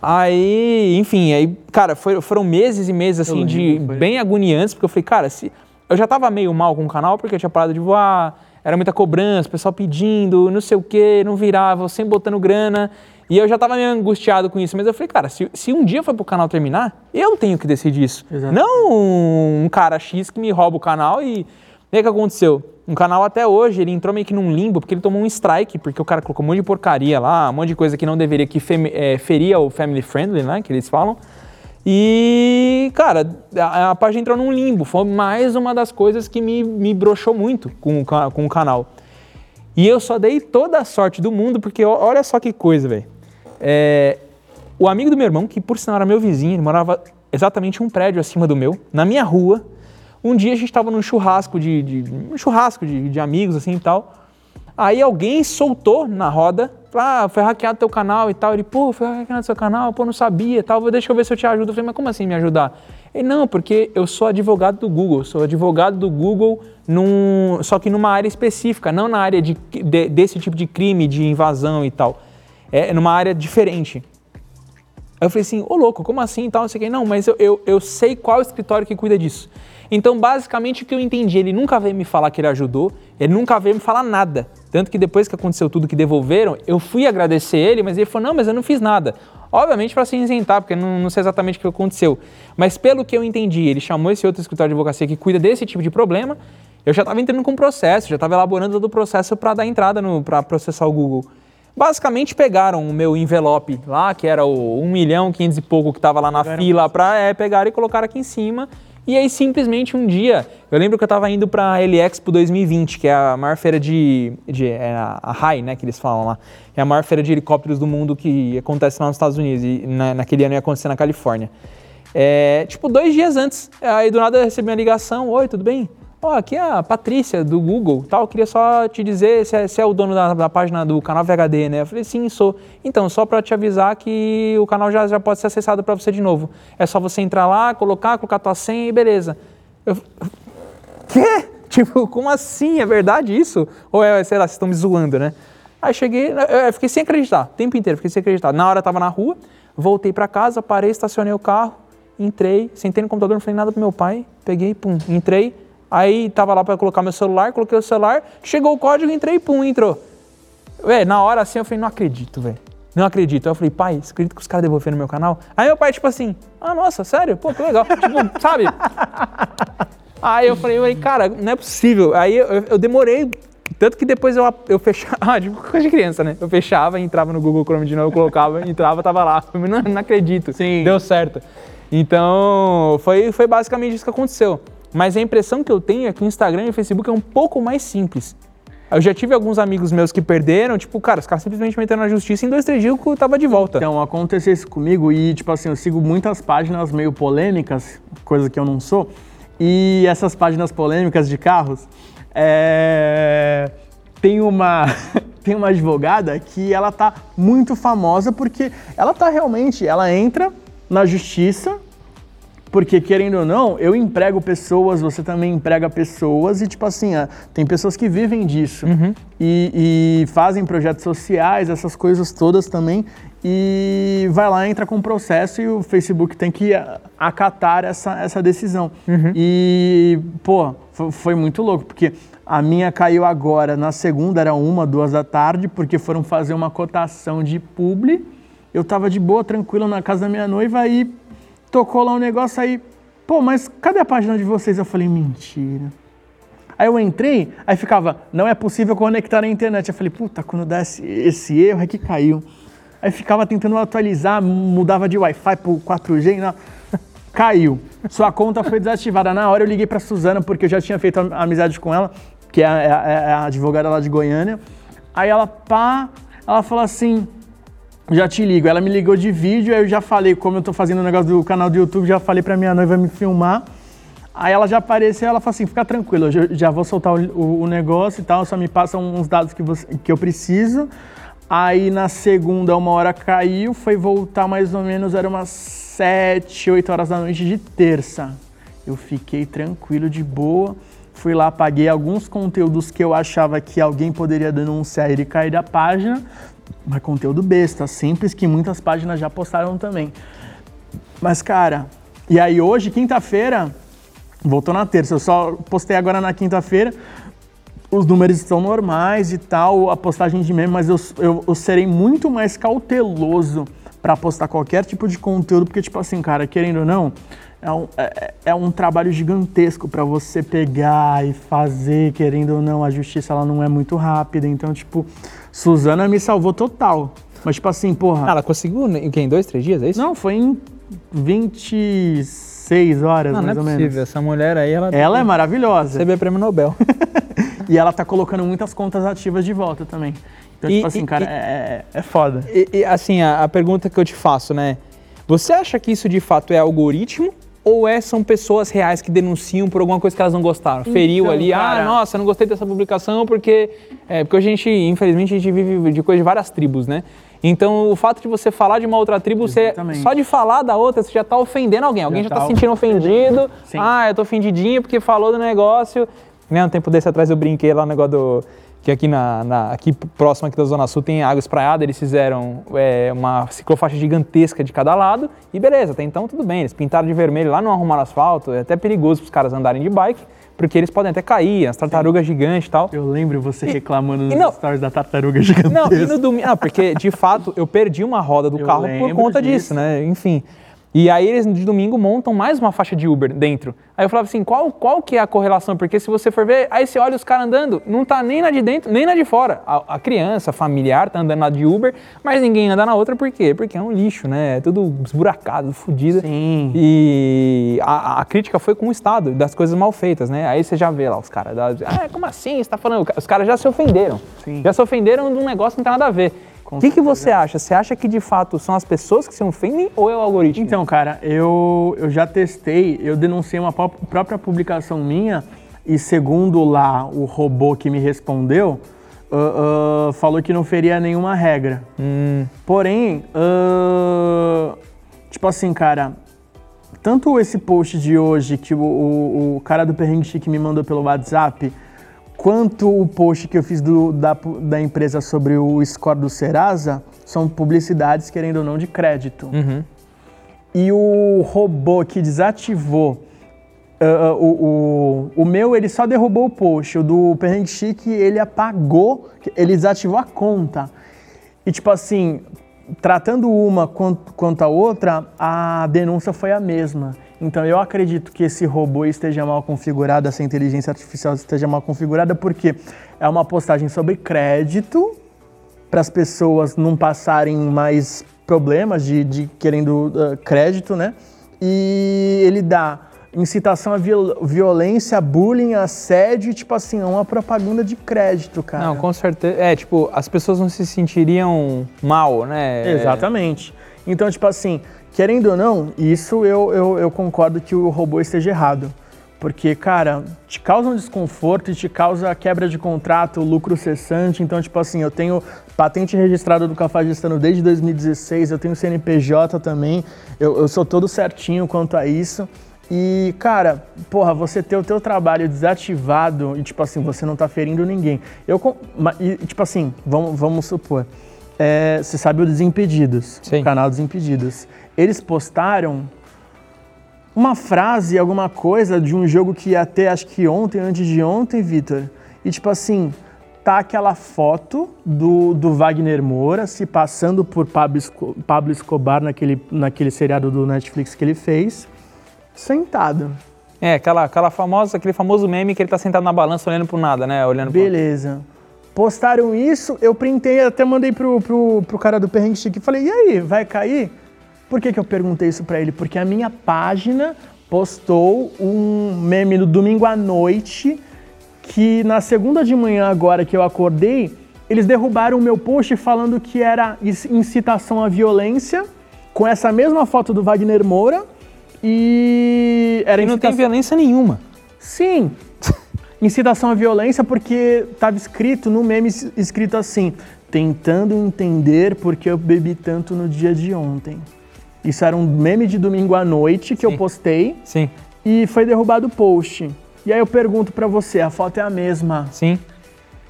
Aí, enfim, aí, cara, foi- foram meses e meses assim de bem agoniantes, porque eu falei, cara, se eu já tava meio mal com o canal porque eu tinha parado de voar, era muita cobrança, pessoal pedindo, não sei o quê, não virava, eu sempre botando grana. E eu já tava meio angustiado com isso, mas eu falei, cara, se, se um dia for pro canal terminar, eu tenho que decidir isso. Exato. Não um cara X que me rouba o canal e. E aí o que aconteceu? Um canal até hoje, ele entrou meio que num limbo, porque ele tomou um strike, porque o cara colocou um monte de porcaria lá, um monte de coisa que não deveria, que é, feria o family friendly, né, que eles falam. E, cara, a, a página entrou num limbo. Foi mais uma das coisas que me, me broxou muito com, com o canal. E eu só dei toda a sorte do mundo, porque olha só que coisa, velho. É, o amigo do meu irmão, que por sinal era meu vizinho, ele morava exatamente um prédio acima do meu, na minha rua. Um dia a gente estava num churrasco de, de- um churrasco de, de amigos assim e tal. Aí alguém soltou na roda, ah, foi hackeado teu canal e tal. Ele, pô, foi hackeado seu canal, pô, não sabia e tal. Deixa eu ver se eu te ajudo. Eu falei, mas como assim me ajudar? Ele, não, porque eu sou advogado do Google, sou advogado do Google, num, só que numa área específica, não na área de, de- desse tipo de crime, de invasão e tal. É numa área diferente. Aí eu falei assim, ô louco, como assim e tal, não sei o que. Não, mas eu, eu, eu sei qual escritório que cuida disso. Então, basicamente, o que eu entendi, ele nunca veio me falar que ele ajudou, ele nunca veio me falar nada. Tanto que depois que aconteceu tudo que devolveram, eu fui agradecer ele, mas ele falou, não, mas eu não fiz nada. Obviamente para se isentar, porque não, não sei exatamente o que aconteceu. Mas pelo que eu entendi, ele chamou esse outro escritório de advocacia que cuida desse tipo de problema, eu já estava entrando com o processo, já estava elaborando todo o processo para dar entrada para processar o Google. Basicamente pegaram o meu envelope lá, que era o 1 milhão, 500 e pouco que estava lá na fila, para é, pegar e colocar aqui em cima. E aí simplesmente um dia, eu lembro que eu estava indo para a Expo 2020, que é a maior feira de, de é a HAI, né, que eles falam lá. É a maior feira de helicópteros do mundo que acontece lá nos Estados Unidos e na, naquele ano ia acontecer na Califórnia. É, tipo, dois dias antes, aí do nada eu recebi uma ligação, oi, tudo bem? Ó, aqui é a Patrícia do Google, tal, queria só te dizer se é, se é o dono da, da página do canal VHD, né? Eu falei, sim, sou. Então, só para te avisar que o canal já, já pode ser acessado para você de novo. É só você entrar lá, colocar, colocar tua senha e beleza. Eu, Quê? Tipo, como assim? É verdade isso? Ou é, sei lá, vocês estão me zoando, né? Aí cheguei, eu fiquei sem acreditar, o tempo inteiro, fiquei sem acreditar. Na hora eu tava na rua, voltei pra casa, parei, estacionei o carro, entrei, sentei no computador, não falei nada pro meu pai, peguei, pum, entrei. Aí tava lá pra colocar meu celular, coloquei o celular, chegou o código, entrei, pum, entrou. Véi, na hora assim eu falei, não acredito, velho. Não acredito. Aí eu falei, pai, você acredita que os caras devolveram meu canal? Aí meu pai, tipo assim, ah, nossa, sério? Pô, que legal. tipo, sabe? Aí eu falei, "Ué, cara, não é possível. Aí eu, eu- demorei, tanto que depois eu, eu fechava, ah, tipo coisa de criança, né? Eu fechava, entrava no Google Chrome de novo, colocava, entrava, tava lá. Eu Não, não acredito. Sim. Deu certo. Então, foi, foi basicamente isso que aconteceu. Mas a impressão que eu tenho é que o Instagram e o Facebook é um pouco mais simples. Eu já tive alguns amigos meus que perderam, tipo, cara, os caras simplesmente meteram na justiça em dois, três dias eu tava de volta. Então, aconteceu isso comigo e, tipo assim, eu sigo muitas páginas meio polêmicas, coisa que eu não sou, e essas páginas polêmicas de carros, é... tem uma... tem uma advogada que ela tá muito famosa porque ela tá realmente, ela entra na justiça Porque, querendo ou não, eu emprego pessoas, você também emprega pessoas, e tipo assim, ah, tem pessoas que vivem disso. E, e fazem projetos sociais, essas coisas todas também. E vai lá, entra com um processo e o Facebook tem que acatar essa, essa decisão. E, pô, fo- foi muito louco, porque a minha caiu agora, na segunda era uma, duas da tarde, porque foram fazer uma cotação de publi. Eu tava de boa, tranquilo, na casa da minha noiva, aí tocou lá um negócio aí, pô, mas cadê a página de vocês? Eu falei, mentira. Aí eu entrei, aí ficava, não é possível conectar na internet. Eu falei, puta, quando dá esse, esse erro é que caiu. Aí ficava tentando atualizar, mudava de Wi-Fi pro 4G, e não. caiu. Sua conta foi desativada. Na hora eu liguei pra Suzana, porque eu já tinha feito am- amizade com ela, que é é a- é a advogada lá de Goiânia. Aí ela, pá, ela falou assim, já te ligo. Ela me ligou de vídeo, aí eu já falei, como eu tô fazendo o negócio do canal do YouTube, já falei pra minha noiva me filmar. Aí ela já apareceu, ela falou assim, fica tranquilo, eu já, vou soltar o, o- o negócio e tal, só me passa uns dados que, você- que eu preciso. Aí na segunda, uma hora caiu, foi voltar mais ou menos, era umas sete, oito horas da noite de terça. Eu fiquei tranquilo, de boa. Fui lá, paguei alguns conteúdos que eu achava que alguém poderia denunciar e ele cair da página. Mas conteúdo besta, simples, que muitas páginas já postaram também. Mas, cara, e aí hoje, quinta-feira, voltou na terça, eu só postei agora na quinta-feira. Os números estão normais e tal, a postagem de meme, mas eu, eu, eu serei muito mais cauteloso para postar qualquer tipo de conteúdo, porque, tipo assim, cara, querendo ou não, é um, é, é um trabalho gigantesco para você pegar e fazer, querendo ou não, a justiça ela não é muito rápida, então, tipo, Suzana me salvou total. Mas, tipo assim, porra. Ela conseguiu em quem? Dois, três dias? É isso? Não, foi em 26 horas, não, não é mais ou possível. menos. Essa mulher aí, ela, Ela é maravilhosa. recebeu prêmio Nobel. E ela tá colocando muitas contas ativas de volta também. Então, E- tipo assim, e- cara, e- é, é foda. E, e, assim, a, a pergunta que eu te faço, né? Você acha que isso de fato é algoritmo ou é, são pessoas reais que denunciam por alguma coisa que elas não gostaram? Feriu Então, ali, cara- ah, nossa, eu não gostei dessa publicação porque. É, porque a gente, infelizmente, a gente vive de coisa de várias tribos, né? Então, o fato de você falar de uma outra tribo, você, só de falar da outra, você já tá ofendendo alguém. Alguém já, Já tá tá se sentindo ofendido. Sim. Ah, eu tô ofendidinho porque falou do negócio. Né, um tempo desse atrás eu brinquei lá no negócio do. Que aqui, na, na- aqui próximo aqui da Zona Sul tem água espraiada, eles fizeram é, uma ciclofaixa gigantesca de cada lado e beleza, até então tudo bem. Eles pintaram de vermelho lá, não arrumaram asfalto, é até perigoso para os caras andarem de bike, porque eles podem até cair, as tartarugas gigantes e tal. Eu lembro você reclamando nos não- stories da tartaruga gigantesca. Não, e no domingo. Não, porque de fato eu perdi uma roda do Eu carro por conta disso. disso, né? Enfim. E aí eles de domingo montam mais uma faixa de Uber dentro. Aí eu falava assim, qual, qual que é a correlação? Porque se você for ver, aí você olha os caras andando, não tá nem na de dentro, nem na de fora. A, a criança, a familiar, tá andando na de Uber, mas ninguém anda na outra, por quê? Porque é um lixo, né? É tudo esburacado, fodido. Sim. E a, a crítica foi com o Estado, das coisas mal feitas, né? Aí você já vê lá os caras, ah, como assim? Você tá falando? Os caras já se ofenderam. Sim. Já se ofenderam de um negócio que não tem nada a ver. O que, que você acha? Você acha que de fato são as pessoas que se ofendem ou é o algoritmo? Então, cara, eu, eu já testei, eu denunciei uma pró- própria publicação minha e segundo lá o robô que me respondeu, ah, ah, falou que não feria nenhuma regra. Porém, ah, tipo assim, cara, tanto esse post de hoje que o, o, o cara do Perrengue Chique me mandou pelo WhatsApp, quanto o post que eu fiz do- da, da empresa sobre o score do Serasa, são publicidades, querendo ou não, de crédito. E o robô que desativou ah, o, o, o meu, ele só derrubou o post. O do Perrengue Chique, ele apagou, ele desativou a conta. E tipo assim, tratando uma quanto, quanto a outra, a denúncia foi a mesma. Então eu acredito que esse robô esteja mal configurado, essa inteligência artificial esteja mal configurada, porque é uma postagem sobre crédito, para as pessoas não passarem mais problemas de, de querendo ah, crédito, né? E ele dá incitação à viol- violência, bullying, assédio, e, tipo assim, é uma propaganda de crédito, cara. Não, com certeza. É, tipo, as pessoas não se sentiriam mal, né? Exatamente. Então, tipo assim, querendo ou não, isso eu, eu, eu concordo que o robô esteja errado. Porque, cara, te causa um desconforto e te causa quebra de contrato, lucro cessante. Então, tipo assim, eu tenho patente registrada do Cafajestano desde 2016, eu tenho CNPJ também, eu, eu sou todo certinho quanto a isso. E, cara, porra, você ter o teu trabalho desativado e, tipo assim, você não tá ferindo ninguém. Eu, e, tipo assim, vamos, vamos supor, é, você sabe o Desimpedidos, Sim. o canal Desimpedidos. Eles postaram uma frase, alguma coisa de um jogo que ter, acho que ontem, antes de ontem, Vitor. E tipo assim, tá aquela foto do, do Wagner Moura se passando por Pablo, Esco, Pablo Escobar naquele, naquele seriado do Netflix que ele fez, sentado. É, aquela, aquela famosa, aquele famoso meme que ele tá sentado na balança olhando pro nada, né? Olhando pro... Beleza. Postaram isso, eu printei, até mandei pro, pro, pro cara do Perrengue Chique e falei, e aí, vai cair? Por que, que eu perguntei isso para ele? Porque a minha página postou um meme no domingo à noite que na segunda de manhã agora que eu acordei, eles derrubaram o meu post falando que era incitação à violência, com essa mesma foto do Wagner Moura e era e não incitação... tem violência nenhuma. Sim. incitação à violência porque estava escrito no meme escrito assim: tentando entender porque eu bebi tanto no dia de ontem. Isso era um meme de domingo à noite que Sim. eu postei. Sim. E foi derrubado o post. E aí eu pergunto para você, a foto é a mesma. Sim.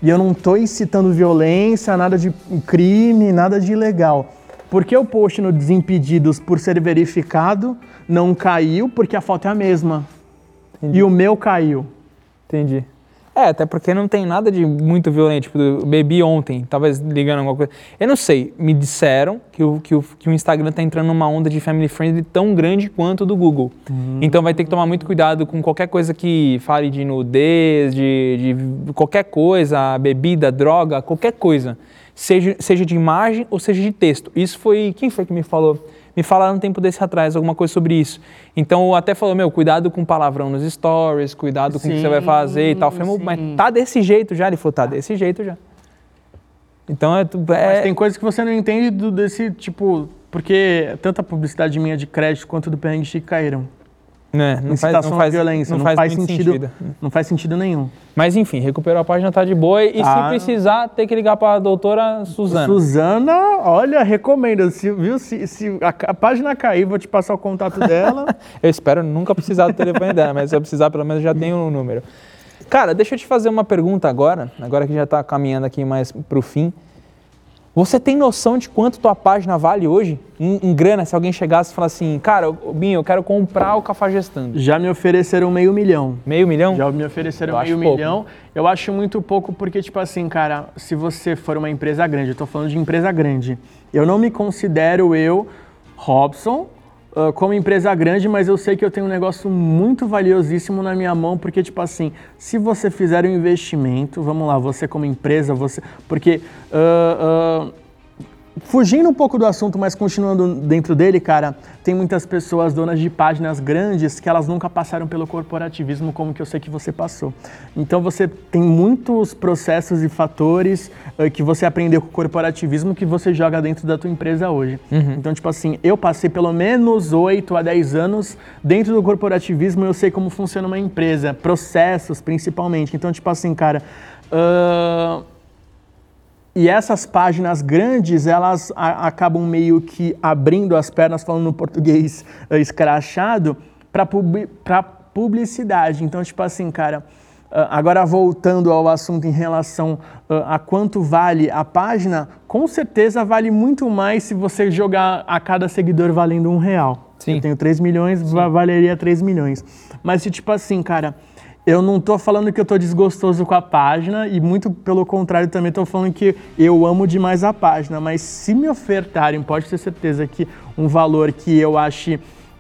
E eu não tô incitando violência, nada de crime, nada de ilegal. Por que o post no Desimpedidos, por ser verificado, não caiu? Porque a foto é a mesma. Entendi. E o meu caiu. Entendi. É, até porque não tem nada de muito violento, tipo, bebi ontem, talvez ligando alguma coisa. Eu não sei, me disseram que o, que o, que o Instagram tá entrando numa onda de family friendly tão grande quanto o do Google. Hum. Então vai ter que tomar muito cuidado com qualquer coisa que fale de nudez, de, de qualquer coisa, bebida, droga, qualquer coisa. Seja, seja de imagem ou seja de texto. Isso foi. Quem foi que me falou? Me falaram um tempo desse atrás alguma coisa sobre isso. Então até falou, meu, cuidado com palavrão nos stories, cuidado com o que você vai fazer e tal. Eu falei, mas tá desse jeito já? Ele falou, tá desse jeito já. Então é, é... Mas tem coisas que você não entende do, desse tipo, porque tanto a publicidade minha de crédito quanto do perrengue Chique caíram. É, não faz, não faz, violência, não, não faz, faz sentido, sentido, Não faz sentido nenhum. Mas enfim, recuperou a página, tá de boa. E ah. se precisar, tem que ligar para a doutora Suzana. Suzana, olha, recomendo. Se, viu, se, se a, a, página cair, vou te passar o contato dela. eu espero nunca precisar do telefone dela, mas se eu precisar, pelo menos já tenho o um número. Cara, deixa eu te fazer uma pergunta agora, agora que já está caminhando aqui mais para o fim. Você tem noção de quanto tua página vale hoje? Em, em grana, se alguém chegasse e falasse assim, cara, Binho, eu quero comprar o Cafajestando. Já me ofereceram meio milhão. Meio milhão? Já me ofereceram eu meio milhão. Eu acho muito pouco porque, tipo assim, cara, se você for uma empresa grande, eu tô falando de empresa grande, eu não me considero eu, Robson, uh, como empresa grande, mas eu sei que eu tenho um negócio muito valiosíssimo na minha mão, porque, tipo assim, se você fizer um investimento, vamos lá, você como empresa, você. Porque. Uh, uh, Fugindo um pouco do assunto, mas continuando dentro dele, cara, tem muitas pessoas donas de páginas grandes que elas nunca passaram pelo corporativismo como que eu sei que você passou. Então você tem muitos processos e fatores uh, que você aprendeu com o corporativismo que você joga dentro da tua empresa hoje. Uhum. Então, tipo assim, eu passei pelo menos 8 a 10 anos dentro do corporativismo, eu sei como funciona uma empresa, processos principalmente. Então, tipo assim, cara, uh, e essas páginas grandes, elas a, acabam meio que abrindo as pernas, falando no português uh, escrachado, para publi publicidade. Então, tipo assim, cara, uh, agora voltando ao assunto em relação uh, a quanto vale a página, com certeza vale muito mais se você jogar a cada seguidor valendo um real. Sim. Eu tenho 3 milhões, Sim. valeria 3 milhões. Mas se, tipo assim, cara eu não estou falando que eu estou desgostoso com a página e muito pelo contrário também estou falando que eu amo demais a página, mas se me ofertarem, pode ter certeza que um valor que eu ache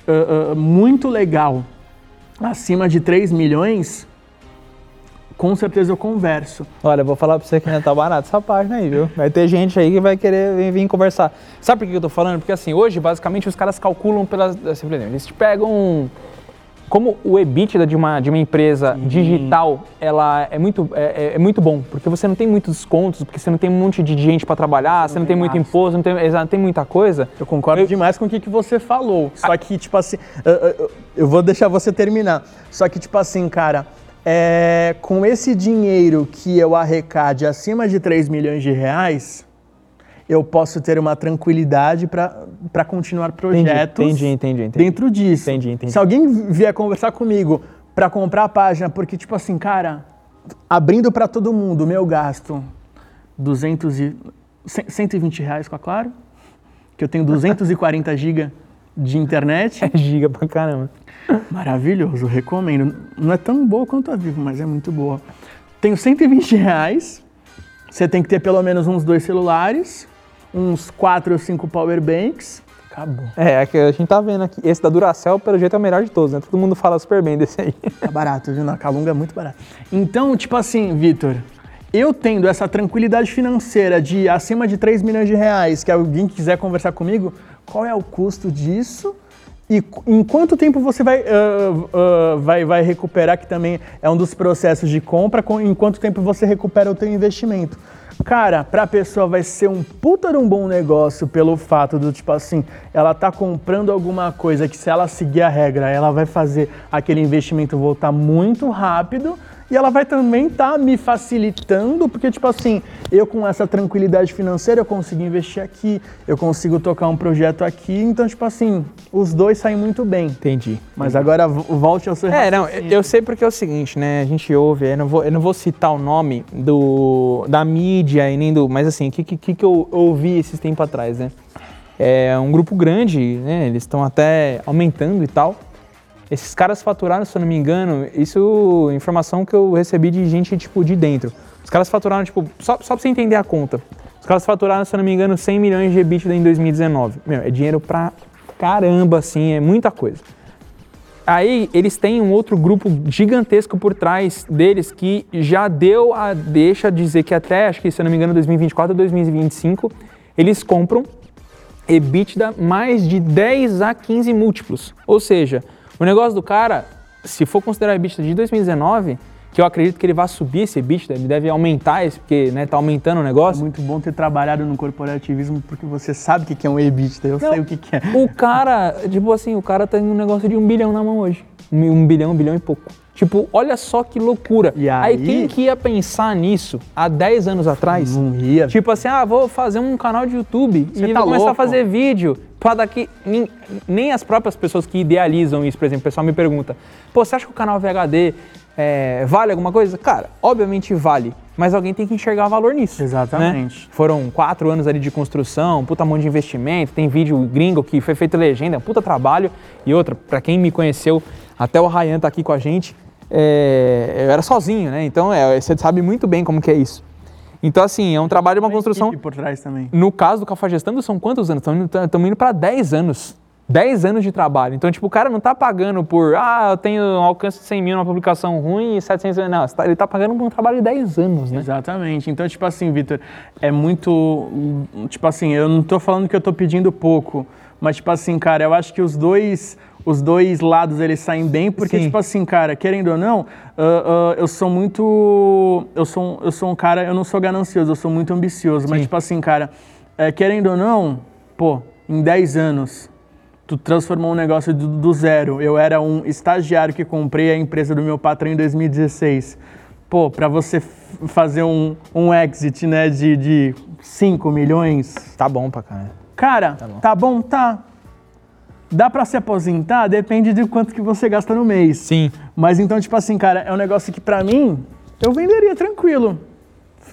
uh, uh, muito legal, acima de 3 milhões, com certeza eu converso. Olha, eu vou falar para você que ainda tá barato essa página aí, viu? Vai ter gente aí que vai querer vir, conversar. Sabe por que eu tô falando? Porque assim, hoje, basicamente, os caras calculam pelas. Eles te pegam como o EBITDA de uma, de uma empresa Sim. digital ela é muito, é, é, é, muito bom, porque você não tem muitos descontos, porque você não tem um monte de gente para trabalhar, você não, não tem, tem muito imposto, não tem, não tem muita coisa. Eu concordo eu, demais com o que, que você falou. Só que, tipo assim, eu vou deixar você terminar. Só que, tipo assim, cara, é, com esse dinheiro que eu arrecade acima de 3 milhões de reais, eu posso ter uma tranquilidade para continuar projetos entendi, entendi, entendi. dentro disso. Entendi, entendi. Se alguém vier conversar comigo para comprar a página, porque, tipo assim, cara, abrindo para todo mundo, meu gasto 200 e, 120 reais com a Claro, que eu tenho 240 GB de internet. É giga pra caramba. Maravilhoso, recomendo. Não é tão boa quanto a Vivo, mas é muito boa. Tenho 120 reais. Você tem que ter pelo menos uns dois celulares, uns quatro ou cinco power banks. Acabou. É, é que a gente tá vendo aqui. Esse da Duracell, pelo jeito, é o melhor de todos, né? Todo mundo fala super bem desse aí. Tá barato, viu? Na Calunga é muito barato. Então, tipo assim, Vitor, eu tendo essa tranquilidade financeira de acima de 3 milhões de reais, que alguém quiser conversar comigo, qual é o custo disso? E em quanto tempo você vai, uh, uh, vai, vai recuperar, que também é um dos processos de compra, em quanto tempo você recupera o teu investimento? Cara, para a pessoa vai ser um puta de um bom negócio pelo fato do tipo assim, ela tá comprando alguma coisa que se ela seguir a regra, ela vai fazer aquele investimento voltar muito rápido e ela vai também estar tá me facilitando, porque, tipo assim, eu com essa tranquilidade financeira, eu consigo investir aqui, eu consigo tocar um projeto aqui, então, tipo assim, os dois saem muito bem. Entendi. Mas agora volte ao seu É, não, eu sei porque é o seguinte, né? A gente ouve, eu não vou, eu não vou citar o nome do, da mídia e nem do. Mas assim, o que, que, que eu ouvi esses tempos atrás, né? É um grupo grande, né? Eles estão até aumentando e tal. Esses caras faturaram, se eu não me engano, isso informação que eu recebi de gente, tipo, de dentro. Os caras faturaram, tipo, só, só pra você entender a conta. Os caras faturaram, se eu não me engano, 100 milhões de EBITDA em 2019. Meu, é dinheiro pra caramba, assim, é muita coisa. Aí eles têm um outro grupo gigantesco por trás deles que já deu a deixa dizer que até, acho que se eu não me engano, 2024 ou 2025, eles compram EBITDA mais de 10 a 15 múltiplos. Ou seja, o negócio do cara, se for considerar o EBITDA de 2019, que eu acredito que ele vai subir esse EBITDA, ele deve aumentar esse, porque né, tá aumentando o negócio. É muito bom ter trabalhado no corporativismo, porque você sabe o que é um EBITDA, eu Não, sei o que é. O cara, tipo assim, o cara tem um negócio de um bilhão na mão hoje. Um bilhão, um bilhão e pouco. Tipo, olha só que loucura. E aí, aí quem que ia pensar nisso há 10 anos atrás? Não ia. Tipo assim, ah, vou fazer um canal de YouTube Você e tá vou começar louco. a fazer vídeo. Pra daqui. Nem, nem, as próprias pessoas que idealizam isso, por exemplo, o pessoal me pergunta: pô, você acha que o canal VHD é, vale alguma coisa? Cara, obviamente vale. Mas alguém tem que enxergar valor nisso. Exatamente. Né? Foram quatro anos ali de construção, puta mão de investimento, tem vídeo gringo que foi feito legenda, puta trabalho. E outra, para quem me conheceu, até o Ryan tá aqui com a gente é, eu era sozinho, né? Então é, você sabe muito bem como que é isso. Então, assim, é um trabalho, uma construção. por trás também. No caso do Cafajestando, são quantos anos? Estamos indo para 10 anos. 10 anos de trabalho. Então, tipo, o cara não tá pagando por, ah, eu tenho um alcance de 100 mil numa publicação ruim e 700 mil. Não, ele tá pagando por um trabalho de 10 anos, né? Exatamente. Então, tipo assim, Vitor, é muito. Tipo assim, eu não tô falando que eu tô pedindo pouco, mas, tipo assim, cara, eu acho que os dois os dois lados eles saem bem, porque, Sim. tipo assim, cara, querendo ou não, uh, uh, eu sou muito. Eu sou, eu sou um cara, eu não sou ganancioso, eu sou muito ambicioso, Sim. mas, tipo assim, cara, é, querendo ou não, pô, em 10 anos, tu transformou um negócio do, do, zero. Eu era um estagiário que comprei a empresa do meu patrão em 2016. Pô, para você fazer um, um exit, né, de, de 5 milhões. Tá bom pra cara. Cara, tá bom, tá. Bom, tá. Dá para se aposentar? Depende de quanto que você gasta no mês. Sim. Mas então, tipo assim, cara, é um negócio que para mim, eu venderia tranquilo.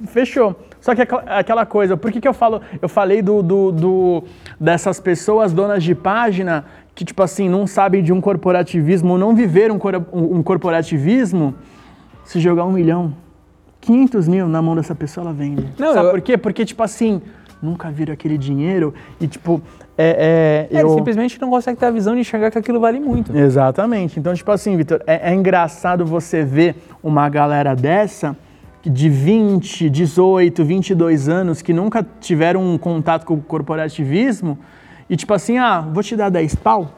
Fechou. Só que aquela coisa, por que, que eu falo, eu falei do, do, do, dessas pessoas donas de página que, tipo assim, não sabem de um corporativismo, não viveram um, um corporativismo, se jogar um milhão, 500 mil na mão dessa pessoa, ela vende. Não, Sabe eu... por quê? Porque, tipo assim, nunca viram aquele dinheiro e, tipo, é, é, é eu... Ele simplesmente não consegue ter a visão de enxergar que aquilo vale muito. Exatamente. Então, tipo assim, Vitor, é, é engraçado você ver uma galera dessa de 20, 18, 22 anos que nunca tiveram um contato com o corporativismo e tipo assim, ah, vou te dar 10 pau,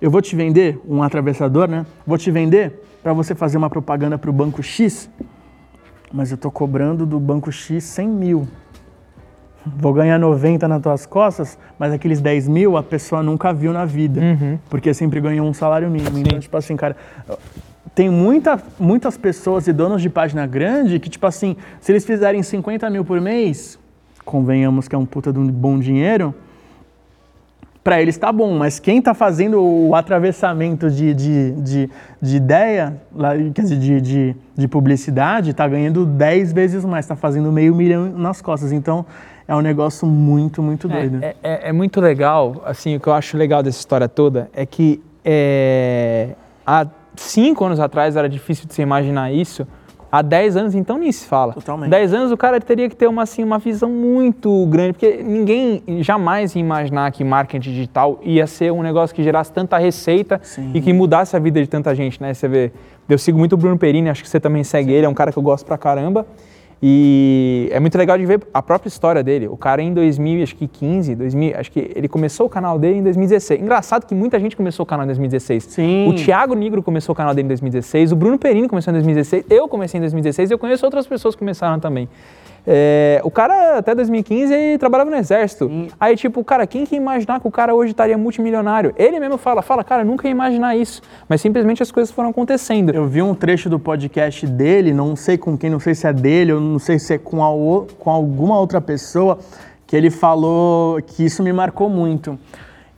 eu vou te vender um atravessador, né? Vou te vender para você fazer uma propaganda para o banco X, mas eu tô cobrando do banco X 100 mil. Vou ganhar 90 nas tuas costas, mas aqueles 10 mil a pessoa nunca viu na vida, porque sempre ganhou um salário mínimo. Então, tipo assim, cara, tem muita, muitas pessoas e donos de página grande que, tipo assim, se eles fizerem 50 mil por mês, convenhamos que é um puta de um bom dinheiro, para eles tá bom, mas quem tá fazendo o atravessamento de, de, de, de ideia, quer dizer, de, de, de publicidade, tá ganhando 10 vezes mais, tá fazendo meio milhão nas costas. Então, é um negócio muito, muito doido. É, é, é muito legal, assim, o que eu acho legal dessa história toda é que é, há cinco anos atrás era difícil de se imaginar isso, há 10 anos então nem se fala. Totalmente. 10 anos o cara teria que ter uma, assim, uma visão muito grande, porque ninguém jamais ia imaginar que marketing digital ia ser um negócio que gerasse tanta receita Sim. e que mudasse a vida de tanta gente, né? Você vê, eu sigo muito o Bruno Perini, acho que você também segue ele, é um cara que eu gosto pra caramba. E é muito legal de ver a própria história dele. O cara em 2015, 2000, acho que ele começou o canal dele em 2016. Engraçado que muita gente começou o canal em 2016. Sim. O Thiago Nigro começou o canal dele em 2016, o Bruno Perini começou em 2016, eu comecei em 2016 e eu conheço outras pessoas que começaram também. É, o cara até 2015 ele trabalhava no exército. Aí tipo, cara, quem que ia imaginar que o cara hoje estaria multimilionário? Ele mesmo fala, fala, cara, eu nunca ia imaginar isso. Mas simplesmente as coisas foram acontecendo. Eu vi um trecho do podcast dele, não sei com quem, não sei se é dele, eu não sei se é com, a com alguma outra pessoa, que ele falou que isso me marcou muito.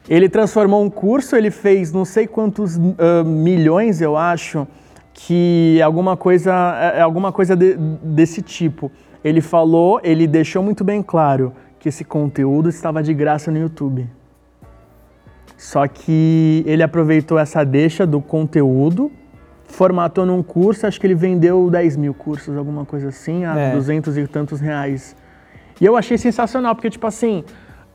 Ele transformou um curso, ele fez não sei quantos ah, milhões, eu acho, que alguma coisa, é é alguma coisa de- desse tipo. Ele falou, ele deixou muito bem claro que esse conteúdo estava de graça no YouTube. Só que ele aproveitou essa deixa do conteúdo, formatou num curso, acho que ele vendeu 10 mil cursos, alguma coisa assim, a É. 200 e tantos reais. E eu achei sensacional, porque, tipo assim,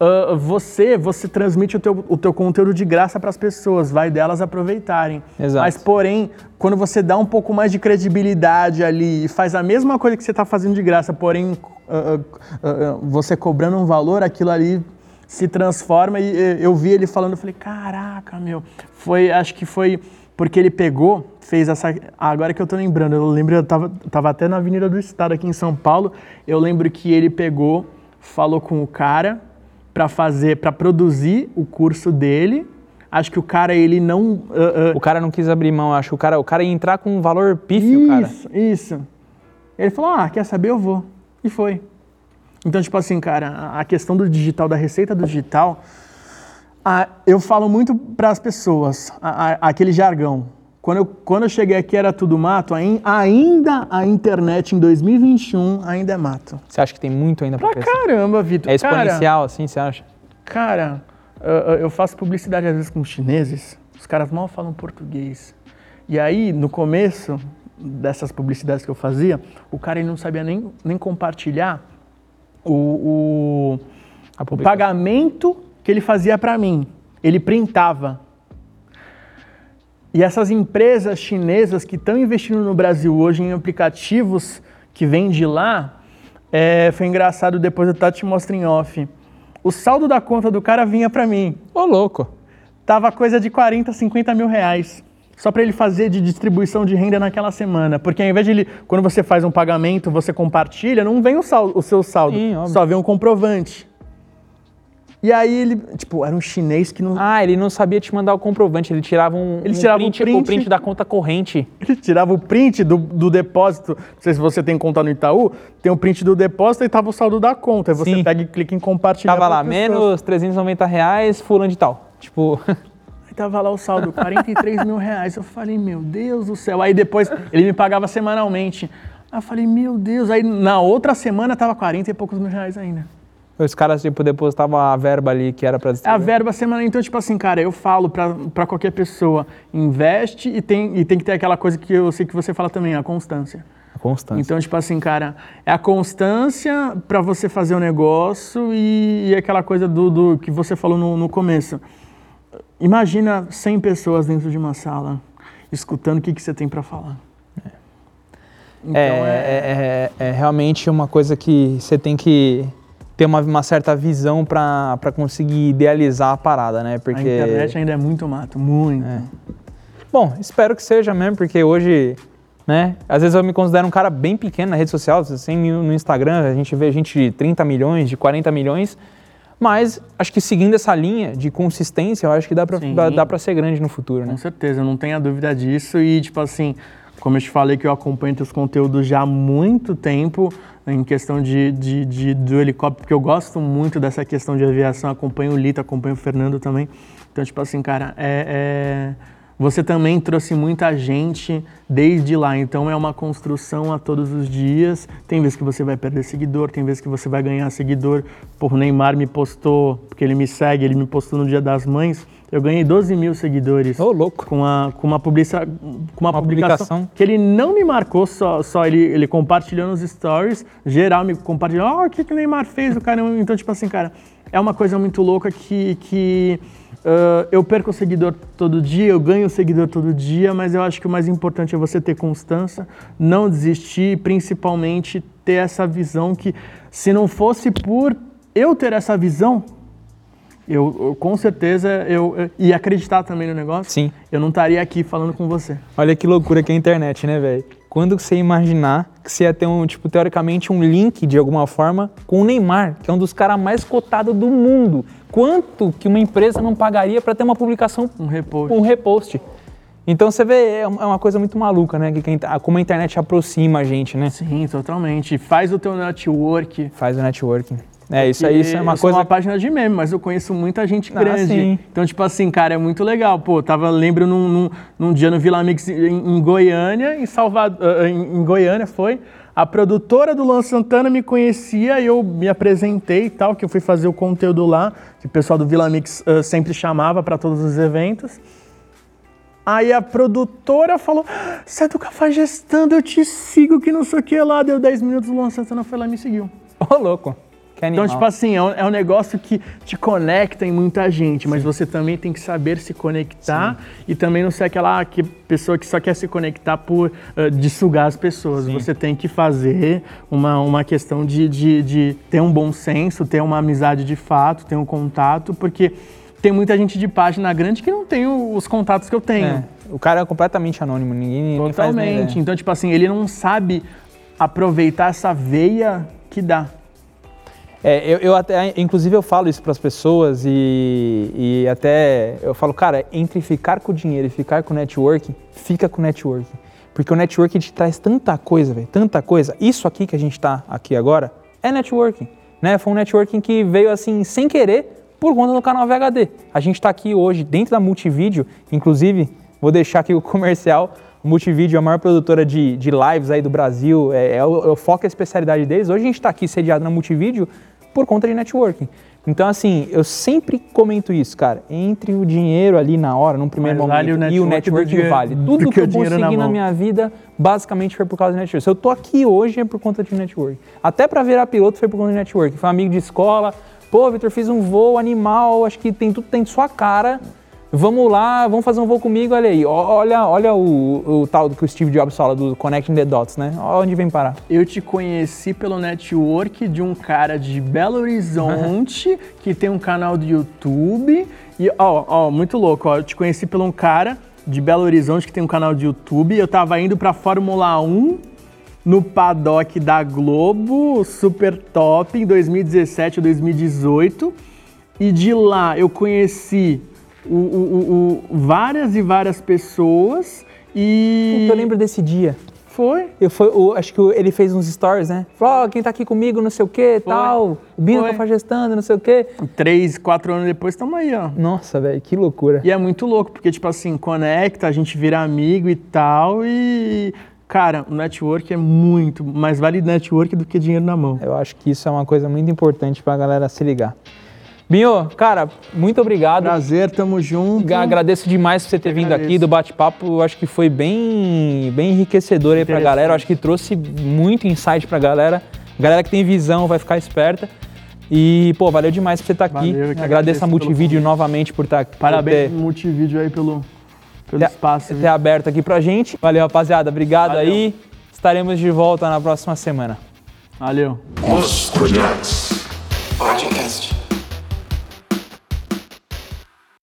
ah, você você transmite o teu, o teu conteúdo de graça para as pessoas, vai delas aproveitarem. Exato. Mas, porém, quando você dá um pouco mais de credibilidade ali e faz a mesma coisa que você está fazendo de graça, porém, ah, ah, você cobrando um valor, aquilo ali se transforma e eh, eu vi ele falando, eu falei, caraca, meu, foi, acho que foi porque ele pegou, fez essa, agora que eu tô lembrando, eu lembro, eu tava, tava até na Avenida do Estado aqui em São Paulo, eu lembro que ele pegou, falou com o cara para fazer, para produzir o curso dele, acho que o cara, ele não... ah, ah, O cara não quis abrir mão, acho que o cara, o cara ia entrar com um valor pífio, cara. isso, isso. Ele falou, ah, quer saber, eu vou. E foi. Então, tipo assim, cara, a- a questão do digital, da receita do digital, a- eu falo muito para as pessoas, a- a- aquele jargão. Quando eu, quando eu cheguei aqui era tudo mato, ain- ainda a internet em 2021 ainda é mato. Você acha que tem muito ainda pra Pra crescer? caramba, Vitor. É Cara, exponencial, assim, você acha? Cara, eu- faço publicidade às vezes com chineses, os caras mal falam português. E aí, no começo dessas publicidades que eu fazia, o cara ele não sabia nem, nem compartilhar o, o, o pagamento que ele fazia para mim. Ele printava. E essas empresas chinesas que estão investindo no Brasil hoje em aplicativos que vêm de lá, é, foi engraçado depois eu te mostro em off. O saldo da conta do cara vinha para mim. Ô, louco. Tava coisa de 40, 50 mil reais. Só para ele fazer de distribuição de renda naquela semana. Porque ao invés de ele, quando você faz um pagamento, você compartilha, não vem o, saldo, o seu saldo, Sim, só vem um comprovante. E aí ele, tipo, era um chinês que não. Ah, ele não sabia te mandar o comprovante, ele tirava um, Ele um tirava o print, print. o print da conta corrente. Ele tirava o print do, do depósito. Não sei se você tem conta no Itaú, tem o print do depósito e tava o saldo da conta. Aí você Sim. pega e clica em compartilhar. Tava lá, menos 390 reais, fulano de tal. Tipo, Aí tava lá o saldo, 43 mil reais. Eu falei, meu Deus do céu. Aí depois ele me pagava semanalmente. Aí eu falei, meu Deus. Aí na outra semana tava 40 e poucos mil reais ainda. Os caras, tipo, depositavam a verba ali que era pra É a distribuir. verba semanal. Então, tipo assim, cara, eu falo pra, pra qualquer pessoa, investe e tem, e tem que ter aquela coisa que eu sei que você fala também, a constância. A constância. Então, tipo assim, cara, é a constância pra você fazer o negócio e, e aquela coisa do, do que você falou no, no começo. Imagina 100 pessoas dentro de uma sala, escutando o que, que você tem pra falar. Então, é, é, é- é realmente uma coisa que você tem que ter uma, uma certa visão pra conseguir idealizar a parada, né? Porque... A internet ainda é muito mato, muito. É. Bom, espero que seja mesmo, porque hoje né? Às vezes eu me considero um cara bem pequeno na rede social, 100 mil no Instagram, a gente vê gente de 30 milhões, de 40 milhões, mas acho que seguindo essa linha de consistência, eu acho que dá Sim. dá, dá pra ser grande no futuro, né? Com certeza, não tenha dúvida disso. E, tipo assim, como eu te falei que eu acompanho teus conteúdos já há muito tempo, em questão de, de, de- do helicóptero, porque eu gosto muito dessa questão de aviação, acompanho o Lito, acompanho o Fernando também. Então, tipo assim, cara, é, é- você também trouxe muita gente desde lá, então é uma construção a todos os dias. Tem vezes que você vai perder seguidor, tem vezes que você vai ganhar seguidor. Por Neymar me postou, porque ele me segue, ele me postou no Dia das Mães. Eu ganhei 12 mil seguidores Ô, louco. com, a, com uma, publica, com uma, Uma publicação, publicação. que ele não me marcou, só, só ele, ele compartilhou nos stories, geral me compartilhou, ó, o que, que o Neymar fez, o cara. Então, tipo assim, cara, é uma coisa muito louca que, que ah, eu perco o seguidor todo dia, eu ganho o seguidor todo dia, mas eu acho que o mais importante é você ter constância, não desistir, e principalmente ter essa visão que, se não fosse por eu ter essa visão, eu, eu, com certeza eu, eu- e acreditar também no negócio, Sim. eu não estaria aqui falando com você. Olha que loucura que é a internet, né, velho? Quando você imaginar que você ia ter um, tipo, teoricamente, um link de alguma forma com o Neymar, que é um dos caras mais cotados do mundo. Quanto que uma empresa não pagaria para ter uma publicação Um repost. um repost? Então você vê, é uma coisa muito maluca, né? Que como a internet aproxima a gente, né? Sim, totalmente. Faz o teu network. Faz o networking. É, isso aí isso é uma coisa. uma página de meme, mas eu conheço muita gente Ah, grande. sim. Então, tipo assim, cara, é muito legal. Pô, tava, lembro num, num, num dia no Vila Mix em, em Goiânia, em Salvador, em, em Goiânia foi. A produtora do Luan Santana me conhecia e eu me apresentei e tal, que eu fui fazer o conteúdo lá, que o pessoal do Vila Mix ah, sempre chamava para todos os eventos. Aí a produtora falou: Você é do Cafajestando, eu te sigo, que não sei o que lá. Deu 10 minutos, o Luan Santana foi lá e me seguiu. Ô, louco. Então, tipo assim, é um, é um negócio que te conecta em muita gente, mas você também tem que saber se conectar e também não ser aquela que, pessoa que só quer se conectar por ah, de sugar as pessoas. Você tem que fazer uma, uma questão de, de, de ter um bom senso, ter uma amizade de fato, ter um contato, porque tem muita gente de página grande que não tem os contatos que eu tenho. É, o cara é completamente anônimo, ninguém, ninguém faz nem Totalmente. Então, tipo assim, ele não sabe aproveitar essa veia que dá. É, eu, eu até, inclusive eu falo isso para as pessoas e, e até eu falo, cara, entre ficar com o dinheiro e ficar com o networking, fica com o networking. Porque o networking te traz tanta coisa, velho, tanta coisa. Isso aqui que a gente tá aqui agora é networking, né? Foi um networking que veio assim sem querer por conta do canal VHD. A gente tá aqui hoje dentro da Multivídeo, inclusive, vou deixar aqui o comercial. Multivídeo é a maior produtora de, de lives aí do Brasil, é, é o, é o foco e a especialidade deles. Hoje a gente está aqui sediado na Multivídeo por conta de networking. Então, assim, eu sempre comento isso, cara. Entre o dinheiro ali na hora, num primeiro Mas momento, vale o e o networking vale. do Tudo que eu na consegui na mão. minha vida, basicamente foi por causa do network. Se eu tô aqui hoje é por conta de network. Até para virar piloto foi por conta de network. Foi um amigo de escola. Pô, Vitor, fiz um voo animal, acho que tem tudo tem de sua cara. Vamos lá, vamos fazer um voo comigo, olha aí. Olha, olha o, o tal do que o Steve Jobs fala, do Connecting the Dots, né? Olha onde vem parar. Eu te conheci pelo network de um cara de Belo Horizonte que tem um canal do YouTube. E, ó, ó, muito louco, ó. Eu te conheci pelo um cara de Belo Horizonte que tem um canal de YouTube. Eu tava indo pra Fórmula 1 no paddock da Globo, super top, em 2017 ou 2018. E de lá eu conheci o- o- o- várias e várias pessoas. E. Eu lembro desse dia. Foi? Eu foi, o- acho que ele fez uns stories, né? Falou, ó, quem tá aqui comigo, não sei o que, tal. O Bino Foi. tá fagestando, não sei o quê. Três, quatro anos depois, estamos aí, ó. Nossa, velho, que loucura. E é muito louco, porque, tipo assim, conecta, a gente vira amigo e tal, e. Cara, o network é muito, mais vale network do que dinheiro na mão. Eu acho que isso é uma coisa muito importante pra galera se ligar. Binho, cara, muito obrigado. Prazer, tamo junto. Agradeço demais por você ter vindo agradeço. aqui do bate-papo. Eu acho que foi bem, bem enriquecedor aí pra galera. Eu acho que trouxe muito insight pra galera. Galera que tem visão vai ficar esperta. E, pô, valeu demais por você estar aqui. Valeu, agradeço agradeço a Multivídeo novamente por estar Parabéns por pro Multivídeo aí pelo, pelo ter, espaço. ter, viu? ter aberto aqui pra gente. Valeu, rapaziada. Obrigado Valeu. aí. Estaremos de volta na próxima semana. Valeu. Os Podcast.